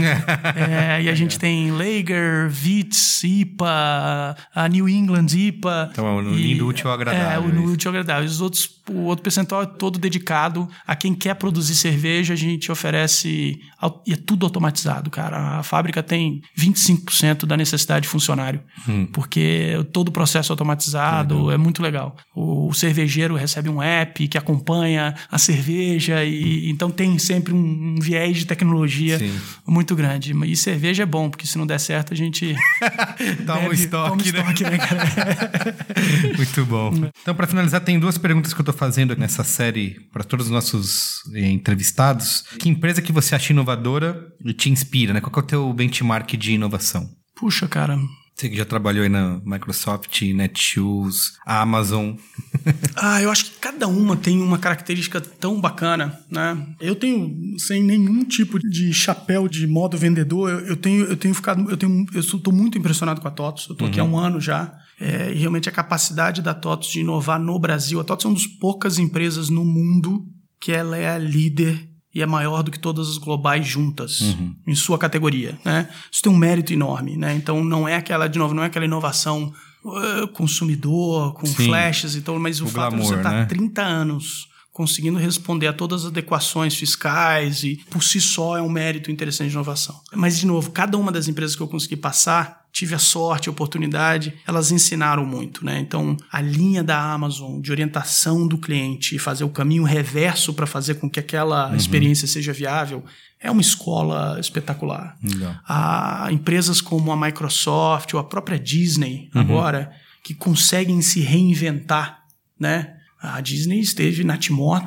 [SPEAKER 3] É, e a gente tem Lager, Vitz, IPA, a New England IPA.
[SPEAKER 4] Então, é o
[SPEAKER 3] e-
[SPEAKER 4] lindo, útil agradável,
[SPEAKER 3] É, o
[SPEAKER 4] isso.
[SPEAKER 3] útil agradável. Os outros, o outro percentual é todo dedicado a quem quer produzir cerveja. A gente oferece. E é tudo automatizado, cara. A fábrica tem 25% da necessidade de funcionário.
[SPEAKER 4] Hum.
[SPEAKER 3] Porque ter todo o processo automatizado, é muito legal. O, o cervejeiro recebe um app que acompanha a cerveja e então tem sempre um, um viés de tecnologia Sim. muito grande. E cerveja é bom, porque se não der certo a gente
[SPEAKER 2] dá um estoque, né? estoque né, muito bom. Então, para finalizar, tem duas perguntas que eu estou fazendo nessa série para todos os nossos eh, entrevistados. Que empresa que você acha inovadora e te inspira, né? Qual é o teu benchmark de inovação?
[SPEAKER 3] Puxa, cara,
[SPEAKER 2] você que já trabalhou aí na Microsoft, Netshoes, Amazon.
[SPEAKER 3] ah, eu acho que cada uma tem uma característica tão bacana, né? Eu tenho, sem nenhum tipo de chapéu de modo vendedor, eu, eu tenho, eu tenho ficado, eu tenho, eu estou muito impressionado com a TOTOS. Eu estou uhum. aqui há um ano já. É, e realmente a capacidade da TOTOS de inovar no Brasil. A TOTOS é uma das poucas empresas no mundo que ela é a líder e é maior do que todas as globais juntas uhum. em sua categoria, né? Isso tem um mérito enorme, né? Então não é aquela de novo, não é aquela inovação uh, consumidor com Sim. flashes e então, mas o, o fato glamour, de você estar tá né? 30 anos conseguindo responder a todas as adequações fiscais e por si só é um mérito interessante de inovação. Mas de novo, cada uma das empresas que eu consegui passar tive a sorte, a oportunidade, elas ensinaram muito, né? Então, a linha da Amazon de orientação do cliente e fazer o caminho reverso para fazer com que aquela uhum. experiência seja viável é uma escola espetacular. Legal. Há empresas como a Microsoft ou a própria Disney uhum. agora que conseguem se reinventar, né? A Disney esteve na Timor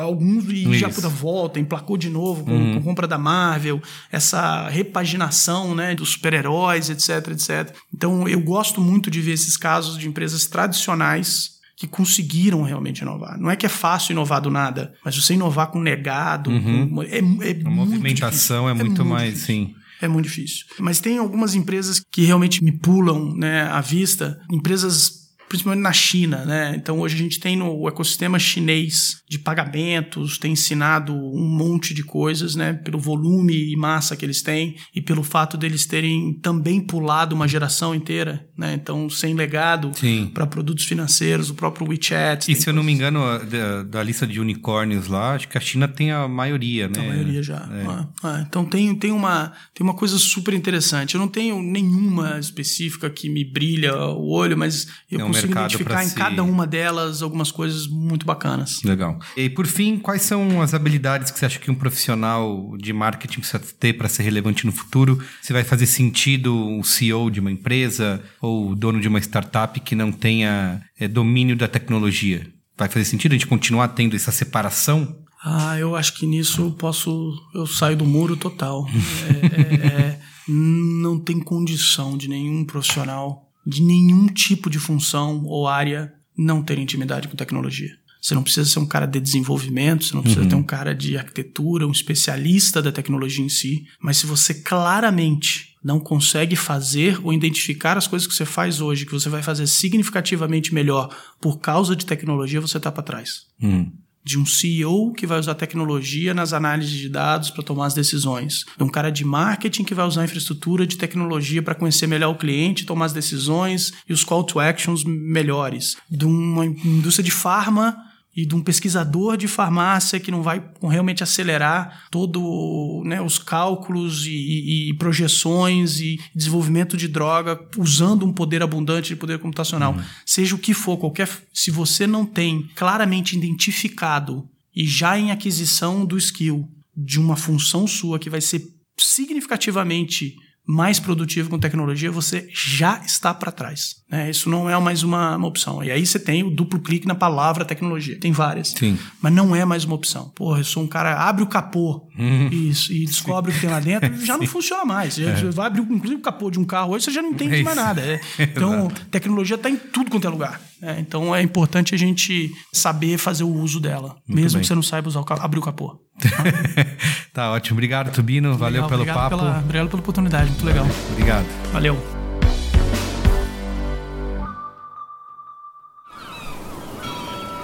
[SPEAKER 3] alguns e Isso. já por volta, emplacou de novo com, uhum. com, compra da Marvel, essa repaginação né, dos super-heróis, etc, etc. Então eu gosto muito de ver esses casos de empresas tradicionais que conseguiram realmente inovar. Não é que é fácil inovar do nada, mas você inovar com negado, uhum. com, é, é
[SPEAKER 2] A movimentação difícil. é muito, é muito mais, difícil. sim.
[SPEAKER 3] É muito difícil. Mas tem algumas empresas que realmente me pulam né, à vista, empresas principalmente na China, né? Então hoje a gente tem no ecossistema chinês de pagamentos, tem ensinado um monte de coisas, né? Pelo volume e massa que eles têm e pelo fato deles terem também pulado uma geração inteira, né? Então sem legado para produtos financeiros, o próprio WeChat.
[SPEAKER 2] E se eu não me engano, da, da, lista de unicórnios lá, acho que a China tem a maioria, né?
[SPEAKER 3] A maioria já. É. Ah, ah, então tem, tem, uma, tem uma coisa super interessante. Eu não tenho nenhuma específica que me brilha o olho, mas eu é um consigo identificar em si. cada uma delas algumas coisas muito bacanas.
[SPEAKER 2] Legal. E por fim, quais são as habilidades que você acha que um profissional de marketing precisa ter para ser relevante no futuro? Se vai fazer sentido o CEO de uma empresa ou o dono de uma startup que não tenha é, domínio da tecnologia? Vai fazer sentido a gente continuar tendo essa separação?
[SPEAKER 3] Ah, eu acho que nisso eu posso. Eu saio do muro total. é, é, é, não tem condição de nenhum profissional de nenhum tipo de função ou área não ter intimidade com tecnologia. Você não precisa ser um cara de desenvolvimento, você não precisa uhum. ter um cara de arquitetura, um especialista da tecnologia em si, mas se você claramente não consegue fazer ou identificar as coisas que você faz hoje, que você vai fazer significativamente melhor por causa de tecnologia, você está para trás. Uhum de um CEO que vai usar tecnologia nas análises de dados para tomar as decisões, de um cara de marketing que vai usar infraestrutura de tecnologia para conhecer melhor o cliente, tomar as decisões e os call to actions melhores, de uma indústria de farma e de um pesquisador de farmácia que não vai realmente acelerar todo né, os cálculos e, e, projeções e desenvolvimento de droga usando um poder abundante de poder computacional. Uhum. Seja o que for, qualquer. Se você não tem claramente identificado e já em aquisição do skill de uma função sua que vai ser significativamente mais produtivo com tecnologia, você já está para trás. Né? Isso não é mais uma, uma, opção. E aí você tem o duplo clique na palavra tecnologia. Tem várias.
[SPEAKER 2] Sim.
[SPEAKER 3] Mas não é mais uma opção. Porra, eu sou um cara, abre o capô uhum. isso, e descobre Sim. o que tem lá dentro, já não funciona mais. Já, é. vai abrir, inclusive, o capô de um carro hoje, você já não entende é mais nada. É. Então, tecnologia está em tudo quanto é lugar. É, então é importante a gente saber fazer o uso dela, Muito mesmo bem. que você não saiba usar o capô, abrir o capô.
[SPEAKER 2] tá ótimo. Obrigado, Tubino. Valeu legal, pelo
[SPEAKER 3] obrigado
[SPEAKER 2] papo.
[SPEAKER 3] Pela, obrigado pela oportunidade. Muito legal.
[SPEAKER 2] Obrigado.
[SPEAKER 3] Valeu.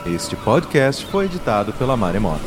[SPEAKER 5] Este podcast foi editado pela Maremoto.